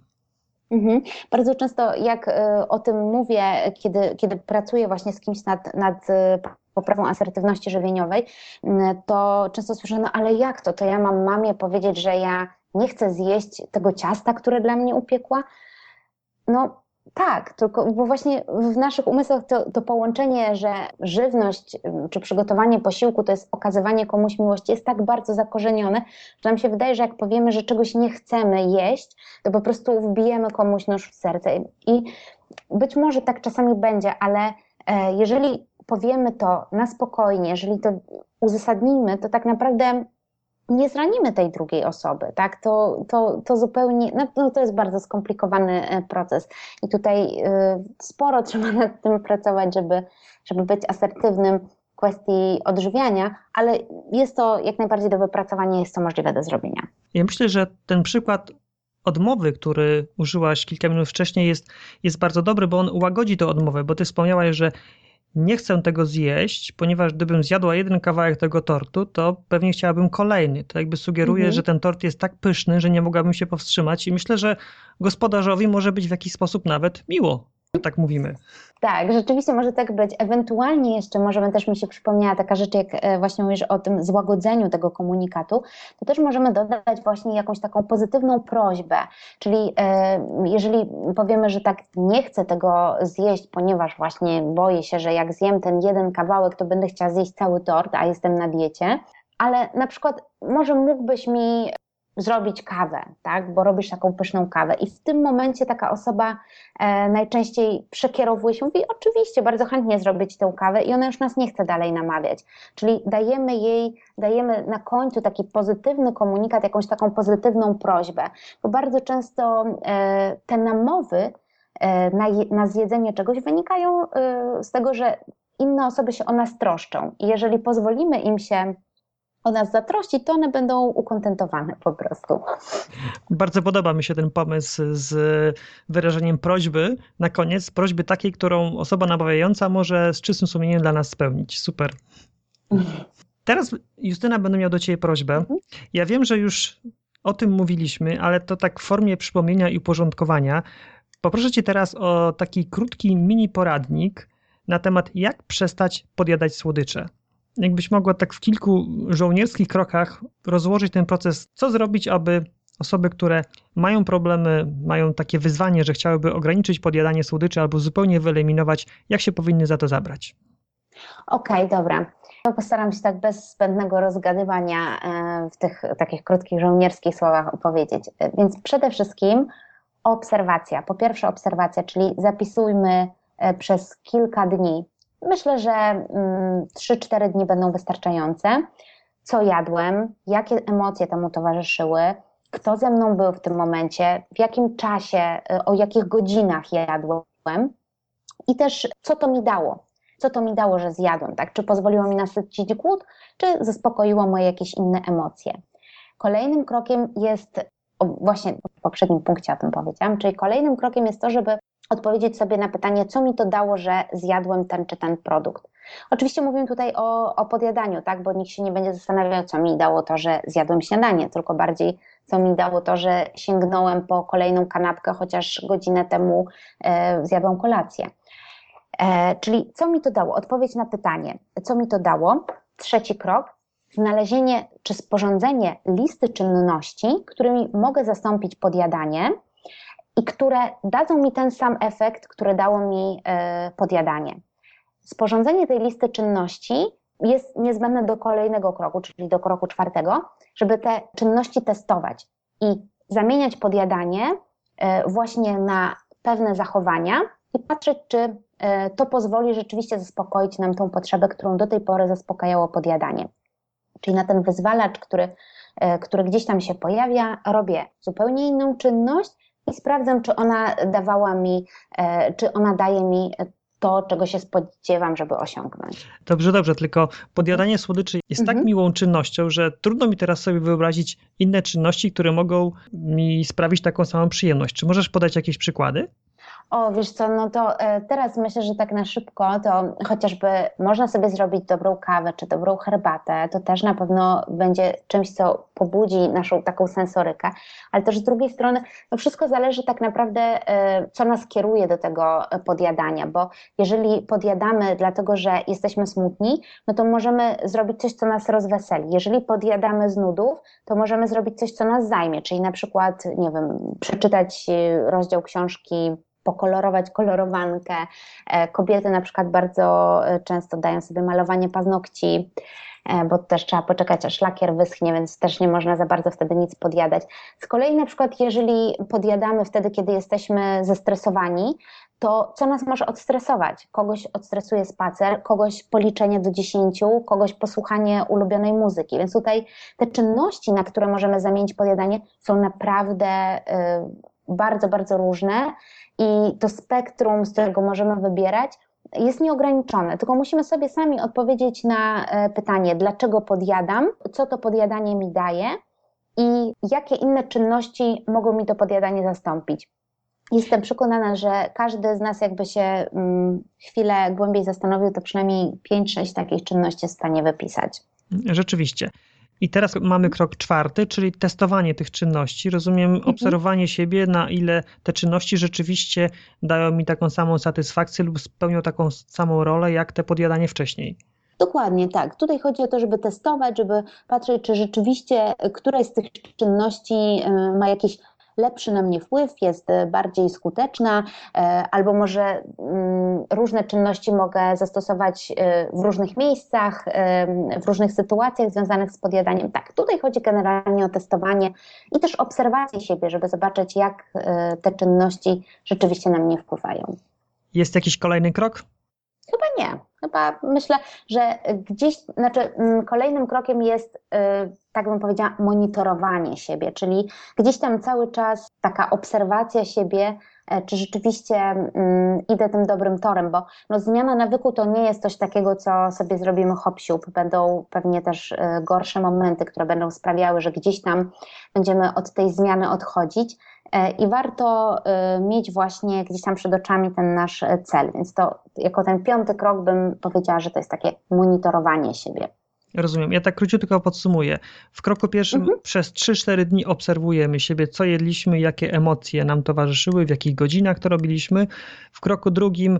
Mhm. Bardzo często, jak y, o tym mówię, kiedy, kiedy pracuję właśnie z kimś nad, nad y, poprawą asertywności żywieniowej, y, to często słyszę, no ale jak to? To ja mam mamie powiedzieć, że ja nie chcę zjeść tego ciasta, które dla mnie upiekła. No tak, tylko bo właśnie w naszych umysłach to, to, połączenie, że żywność czy przygotowanie posiłku to jest okazywanie komuś miłości, jest tak bardzo zakorzenione, że nam się wydaje, że jak powiemy, że czegoś nie chcemy jeść, to po prostu wbijemy komuś nóż w serce. I być może tak czasami będzie, ale e, jeżeli powiemy to na spokojnie, jeżeli to uzasadnimy, to tak naprawdę nie zranimy tej drugiej osoby, tak? To, to, to zupełnie, no, no to jest bardzo skomplikowany e, proces i tutaj y, sporo *laughs* trzeba nad tym pracować, żeby, żeby być asertywnym w kwestii odżywiania, ale jest to jak najbardziej do wypracowania, jest to możliwe do zrobienia. Ja myślę, że ten przykład odmowy, który użyłaś kilka minut wcześniej, jest, jest bardzo dobry, bo on ułagodzi tę odmowę, bo ty wspomniałaś, że nie chcę tego zjeść, ponieważ gdybym zjadła jeden kawałek tego tortu, to pewnie chciałabym kolejny. To jakby sugeruje, mhm. że ten tort jest tak pyszny, że nie mogłabym się powstrzymać i myślę, że gospodarzowi może być w jakiś sposób nawet miło, tak mówimy. Tak, rzeczywiście może tak być. Ewentualnie jeszcze możemy też mi się przypomniała taka rzecz, jak e, właśnie mówisz o tym złagodzeniu tego komunikatu, to też możemy dodać właśnie jakąś taką pozytywną prośbę. Czyli e, jeżeli powiemy, że tak nie chcę tego zjeść, ponieważ właśnie boję się, że jak zjem ten jeden kawałek, to będę chciała zjeść cały tort, a jestem na diecie, ale na przykład może mógłbyś mi zrobić kawę, tak? bo robisz taką pyszną kawę. I w tym momencie taka osoba e, najczęściej przekierowuje się, mówi: Oczywiście, bardzo chętnie zrobić tę kawę, i ona już nas nie chce dalej namawiać. Czyli dajemy jej, dajemy na końcu taki pozytywny komunikat, jakąś taką pozytywną prośbę, bo bardzo często e, te namowy e, na, na zjedzenie czegoś wynikają e, z tego, że inne osoby się o nas troszczą. I jeżeli pozwolimy im się o nas zatrości, to one będą ukontentowane po prostu. Bardzo podoba mi się ten pomysł z wyrażeniem prośby na koniec, prośby takiej, którą osoba namawiająca może z czystym sumieniem dla nas spełnić. Super. Teraz, Justyna, będę miał do Ciebie prośbę. Mhm. Ja wiem, że już o tym mówiliśmy, ale to tak w formie przypomnienia i uporządkowania. Poproszę Cię teraz o taki krótki mini poradnik na temat, jak przestać podjadać słodycze jakbyś mogła tak w kilku żołnierskich krokach rozłożyć ten proces, co zrobić, aby osoby, które mają problemy, mają takie wyzwanie, że chciałyby ograniczyć podjadanie słodyczy albo zupełnie wyeliminować, jak się powinny za to zabrać? Okej, okay, dobra. Postaram się tak bez zbędnego rozgadywania e, w tych takich krótkich żołnierskich słowach opowiedzieć. Więc przede wszystkim obserwacja. Po pierwsze obserwacja, czyli zapisujmy e, przez kilka dni Myślę, że 3-4 mm, dni będą wystarczające. Co jadłem, jakie emocje temu towarzyszyły, kto ze mną był w tym momencie, w jakim czasie, y, o jakich godzinach jadłem i też co to mi dało. Co to mi dało, że zjadłem, tak? Czy pozwoliło mi nasycić głód, czy zaspokoiło moje jakieś inne emocje. Kolejnym krokiem jest, właśnie w poprzednim punkcie o tym powiedziałam, czyli kolejnym krokiem jest to, żeby odpowiedzieć sobie na pytanie, co mi to dało, że zjadłem ten czy ten produkt. Oczywiście mówimy tutaj o, o podjadaniu, tak, bo nikt się nie będzie zastanawiał, co mi dało to, że zjadłem śniadanie, tylko bardziej, co mi dało to, że sięgnąłem po kolejną kanapkę, chociaż godzinę temu e, zjadłam kolację. E, czyli co mi to dało? Odpowiedź na pytanie, co mi to dało? Trzeci krok, znalezienie czy sporządzenie listy czynności, którymi mogę zastąpić podjadanie, i które dadzą mi ten sam efekt, który dało mi e, podjadanie. Sporządzenie tej listy czynności jest niezbędne do kolejnego kroku, czyli do kroku czwartego, żeby te czynności testować i zamieniać podjadanie e, właśnie na pewne zachowania i patrzeć, czy e, to pozwoli rzeczywiście zaspokoić nam tą potrzebę, którą do tej pory zaspokajało podjadanie. Czyli na ten wyzwalacz, który, który gdzieś tam się pojawia, robię zupełnie inną czynność, i sprawdzam, czy ona dawała mi, e, czy ona daje mi to, czego się spodziewam, żeby osiągnąć. Dobrze, dobrze, tylko podjadanie słodyczy jest tak mhm. tak miłą czynnością, że trudno mi teraz sobie wyobrazić inne czynności, które mogą mi sprawić taką samą przyjemność. Czy możesz podać jakieś przykłady? O, wiesz co, no to e, teraz myślę, że tak na szybko to chociażby można sobie zrobić dobrą kawę czy dobrą herbatę, to też na pewno będzie czymś, co pobudzi naszą taką sensorykę, ale też z drugiej strony no wszystko zależy tak naprawdę, e, co nas kieruje do tego podjadania, bo jeżeli podjadamy dlatego, że jesteśmy smutni, no to możemy zrobić coś, co nas rozweseli. Jeżeli podjadamy z nudów, to możemy zrobić coś, co nas zajmie, czyli na przykład, nie wiem, przeczytać e, rozdział książki pokolorować kolorowankę. E, kobiety na przykład bardzo e, często dają sobie malowanie paznokci, e, bo też trzeba poczekać, aż lakier wyschnie, więc też nie można za bardzo wtedy nic podjadać. Z kolei na przykład jeżeli podjadamy wtedy, kiedy jesteśmy zestresowani, to co nas może odstresować? Kogoś odstresuje spacer, kogoś policzenie do dziesięciu, kogoś posłuchanie ulubionej muzyki. Więc tutaj te czynności, na które możemy zamienić podjadanie, są naprawdę y, bardzo, bardzo różne i to spektrum, z którego możemy wybierać, jest nieograniczone, tylko musimy sobie sami odpowiedzieć na e, pytanie, dlaczego podjadam, co to podjadanie mi daje i jakie inne czynności mogą mi to podjadanie zastąpić. Jestem przekonana, że każdy z nas, jakby się mm, chwilę głębiej zastanowił, to przynajmniej 5-6 takich czynności jest w stanie wypisać. Rzeczywiście. I teraz mamy krok czwarty, czyli testowanie tych czynności. Rozumiem, mhm. obserwowanie siebie, na ile te czynności rzeczywiście dają mi taką samą satysfakcję lub spełnią taką samą rolę, jak te podjadanie wcześniej. Dokładnie tak. Tutaj chodzi o to, żeby testować, żeby patrzeć, czy rzeczywiście któraś z tych czynności y, ma jakieś lepszy na mnie wpływ, jest e, bardziej skuteczna, e, albo może mm, różne czynności mogę zastosować e, w różnych miejscach, w różnych sytuacjach związanych z podjadaniem. Tak, tutaj chodzi generalnie o testowanie i też obserwację siebie, żeby zobaczyć, jak te czynności rzeczywiście na mnie wpływają. Jest jakiś kolejny krok? Chyba nie. Chyba myślę, że gdzieś, znaczy mm, kolejnym krokiem jest, y, tak bym powiedziała, monitorowanie siebie, czyli gdzieś tam cały czas taka obserwacja siebie, e, czy rzeczywiście mm, idę tym dobrym torem, bo no, zmiana nawyku to nie jest coś takiego, co sobie zrobimy hop. Będą pewnie też y, gorsze momenty, które będą sprawiały, że gdzieś tam będziemy od tej zmiany odchodzić. E, i warto e, mieć właśnie gdzieś tam przed oczami ten nasz e, cel. Więc to jako ten piąty krok bym powiedziała, że to jest takie monitorowanie siebie. Rozumiem. Ja tak króciutko podsumuję. W kroku pierwszym mhm. przez 3-4 dni obserwujemy siebie, co jedliśmy, jakie emocje nam towarzyszyły, w jakich godzinach to robiliśmy. W kroku drugim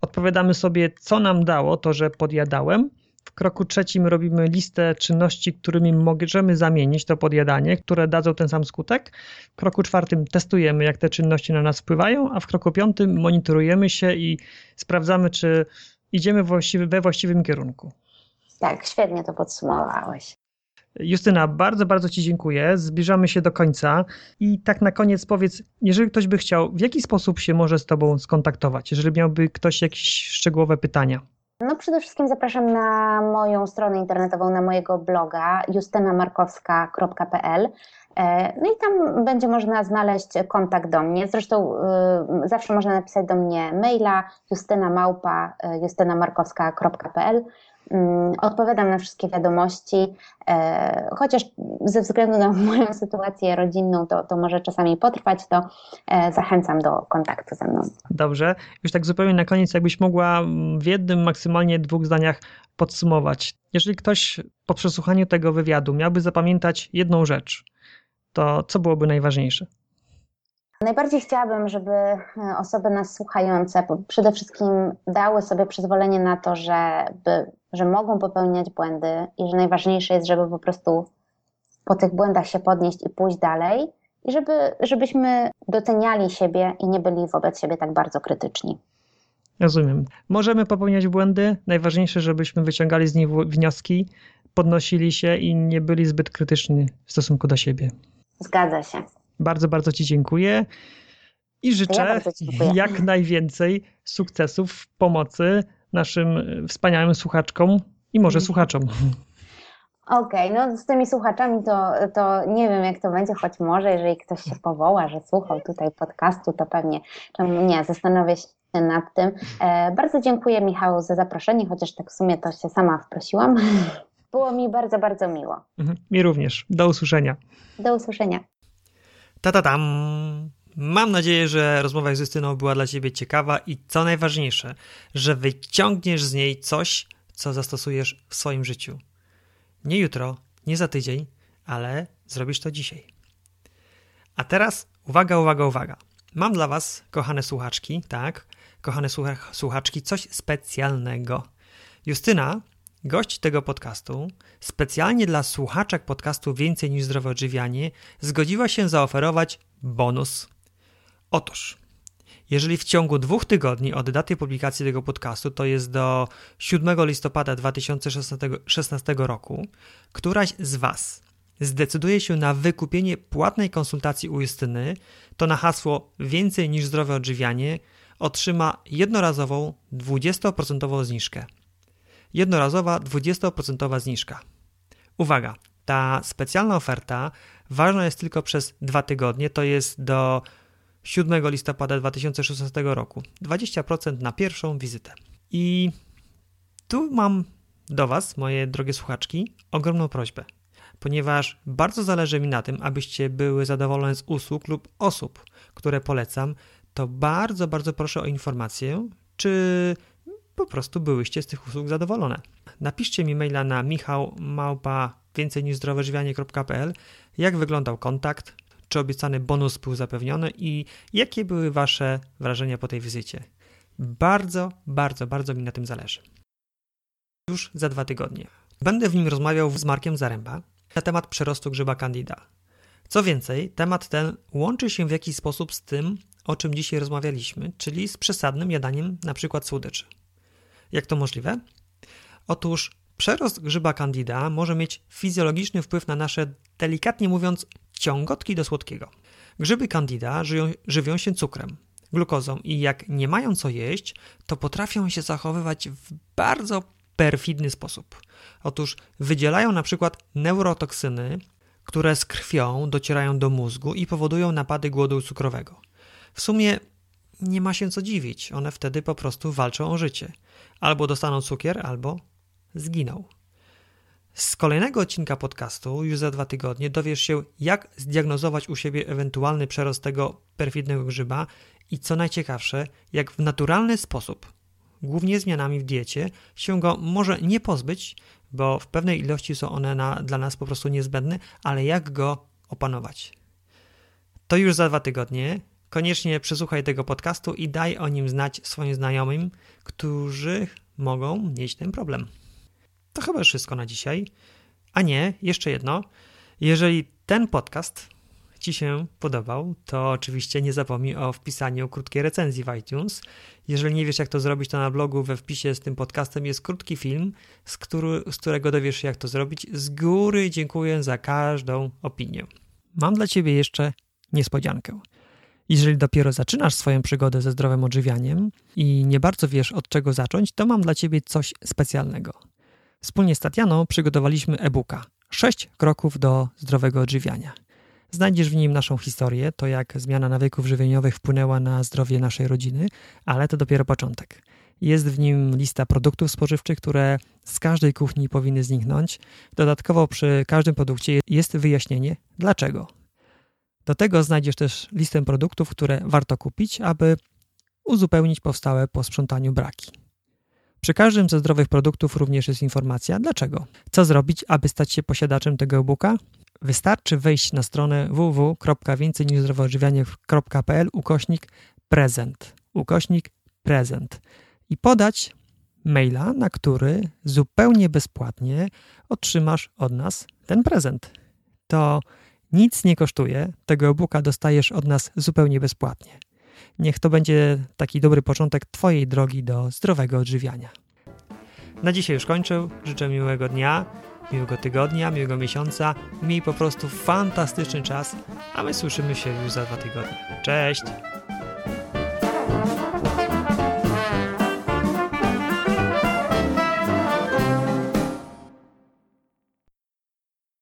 odpowiadamy sobie, co nam dało to, że podjadałem. W kroku trzecim robimy listę czynności, którymi możemy zamienić to podjadanie, które dadzą ten sam skutek. W kroku czwartym testujemy, jak te czynności na nas wpływają, a w kroku piątym monitorujemy się i sprawdzamy, czy idziemy właściwy, we właściwym kierunku. Tak, świetnie to podsumowałeś. Justyna, bardzo, bardzo Ci dziękuję. Zbliżamy się do końca. I tak na koniec powiedz, jeżeli ktoś by chciał, w jaki sposób się może z Tobą skontaktować, jeżeli miałby ktoś jakieś szczegółowe pytania? No przede wszystkim zapraszam na moją stronę internetową, na mojego bloga justynamarkowska.pl. E, no i tam będzie można znaleźć kontakt do mnie. Zresztą y, zawsze można napisać do mnie maila justynamałpa y, justynamarkowska.pl. Mm, odpowiadam na wszystkie wiadomości, e, chociaż ze względu na *laughs* moją sytuację rodzinną to, to może czasami potrwać, to e, zachęcam do kontaktu ze mną. Dobrze. Już tak zupełnie na koniec, jakbyś mogła w jednym, maksymalnie dwóch zdaniach podsumować. Jeżeli ktoś po przesłuchaniu tego wywiadu miałby zapamiętać jedną rzecz, to co byłoby najważniejsze? Najbardziej chciałabym, żeby e, osoby nas słuchające przede wszystkim dały sobie przyzwolenie na to, żeby, że mogą popełniać błędy i że najważniejsze jest, żeby po prostu po tych błędach się podnieść i pójść dalej i żeby, żebyśmy doceniali siebie i nie byli wobec siebie tak bardzo krytyczni. Rozumiem. Możemy popełniać błędy, najważniejsze, żebyśmy wyciągali z nich wnioski, podnosili się i nie byli zbyt krytyczni w stosunku do siebie. Zgadza się. Bardzo, bardzo Ci dziękuję i życzę ja jak najwięcej sukcesów w pomocy naszym wspaniałym słuchaczkom i może słuchaczom. Okej, okay, no z tymi słuchaczami to, to nie wiem, jak to będzie, choć może, jeżeli ktoś się powoła, że słuchał tutaj podcastu, to pewnie, czemu nie, zastanowię się nad tym. E, bardzo dziękuję Michał za zaproszenie, chociaż tak w sumie to się sama wprosiłam. *laughs* Było mi bardzo, bardzo miło. Mhm, mi również. Do usłyszenia. Do usłyszenia. Ta-ta-tam! Mam nadzieję, że rozmowa z Justyną była dla Ciebie ciekawa i co najważniejsze, że wyciągniesz z niej coś, co zastosujesz w swoim życiu. Nie jutro, nie za tydzień, ale zrobisz to dzisiaj. A teraz uwaga, uwaga, uwaga. Mam dla Was, kochane słuchaczki, tak, kochane słuchaczki, coś specjalnego. Justyna Gość tego podcastu, specjalnie dla słuchaczek podcastu Więcej niż zdrowe odżywianie, zgodziła się zaoferować bonus. Otóż, jeżeli w ciągu dwóch tygodni od daty publikacji tego podcastu, to jest do 7 listopada 2016 roku, któraś z Was zdecyduje się na wykupienie płatnej konsultacji u Justyny, to na hasło Więcej niż zdrowe odżywianie otrzyma jednorazową 20% zniżkę jednorazowa 20% zniżka. Uwaga, ta specjalna oferta ważna jest tylko przez dwa tygodnie, to jest do 7 listopada 2016 roku. 20% na pierwszą wizytę. I tu mam do Was, moje drogie słuchaczki, ogromną prośbę. ponieważ bardzo zależy mi na tym, abyście były zadowolone z usług lub osób, które polecam, to bardzo, bardzo proszę o informację, czy po prostu byłyście z tych usług zadowolone. Napiszcie mi maila na michałmałpa jak wyglądał kontakt, czy obiecany bonus był zapewniony i jakie były Wasze wrażenia po tej wizycie. Bardzo, bardzo, bardzo mi na tym zależy. Już za dwa tygodnie. Będę w nim rozmawiał z Markiem Zaręba na temat przerostu grzyba candida. Co więcej, temat ten łączy się w jakiś sposób z tym, o czym dzisiaj rozmawialiśmy, czyli z przesadnym jadaniem np. słodyczy. Jak to możliwe? Otóż przerost grzyba candida może mieć fizjologiczny wpływ na nasze, delikatnie mówiąc, ciągotki do słodkiego. Grzyby candida żyją, żywią się cukrem, glukozą i jak nie mają co jeść, to potrafią się zachowywać w bardzo perfidny sposób. Otóż wydzielają na przykład neurotoksyny, które z krwią docierają do mózgu i powodują napady głodu cukrowego. W sumie nie ma się co dziwić, one wtedy po prostu walczą o życie. Albo dostaną cukier, albo zginą. Z kolejnego odcinka podcastu, już za dwa tygodnie, dowiesz się, jak zdiagnozować u siebie ewentualny przerost tego perfidnego grzyba i co najciekawsze, jak w naturalny sposób, głównie zmianami w diecie, się go może nie pozbyć, bo w pewnej ilości są one na, dla nas po prostu niezbędne, ale jak go opanować. To już za dwa tygodnie. Koniecznie przesłuchaj tego podcastu i daj o nim znać swoim znajomym, którzy mogą mieć ten problem. To chyba wszystko na dzisiaj. A nie, jeszcze jedno. Jeżeli ten podcast Ci się podobał, to oczywiście nie zapomnij o wpisaniu krótkiej recenzji w iTunes. Jeżeli nie wiesz, jak to zrobić, to na blogu we wpisie z tym podcastem jest krótki film, z, który, z którego dowiesz się, jak to zrobić. Z góry dziękuję za każdą opinię. Mam dla Ciebie jeszcze niespodziankę. Jeżeli dopiero zaczynasz swoją przygodę ze zdrowym odżywianiem i nie bardzo wiesz od czego zacząć, to mam dla Ciebie coś specjalnego. Wspólnie z Tatianą przygotowaliśmy e-booka 6 kroków do zdrowego odżywiania. Znajdziesz w nim naszą historię, to jak zmiana nawyków żywieniowych wpłynęła na zdrowie naszej rodziny, ale to dopiero początek. Jest w nim lista produktów spożywczych, które z każdej kuchni powinny zniknąć. Dodatkowo przy każdym produkcie jest wyjaśnienie dlaczego. Do tego znajdziesz też listę produktów, które warto kupić, aby uzupełnić powstałe po sprzątaniu braki. Przy każdym ze zdrowych produktów również jest informacja dlaczego. Co zrobić, aby stać się posiadaczem tego e-booka? Wystarczy wejść na stronę www.więcejniżzdrowoodżywianie.pl ukośnik prezent, ukośnik prezent i podać maila, na który zupełnie bezpłatnie otrzymasz od nas ten prezent. To nic nie kosztuje, tego e-booka dostajesz od nas zupełnie bezpłatnie. Niech to będzie taki dobry początek Twojej drogi do zdrowego odżywiania. Na dzisiaj już kończę. Życzę miłego dnia, miłego tygodnia, miłego miesiąca. Miej po prostu fantastyczny czas, a my słyszymy się już za dwa tygodnie. Cześć!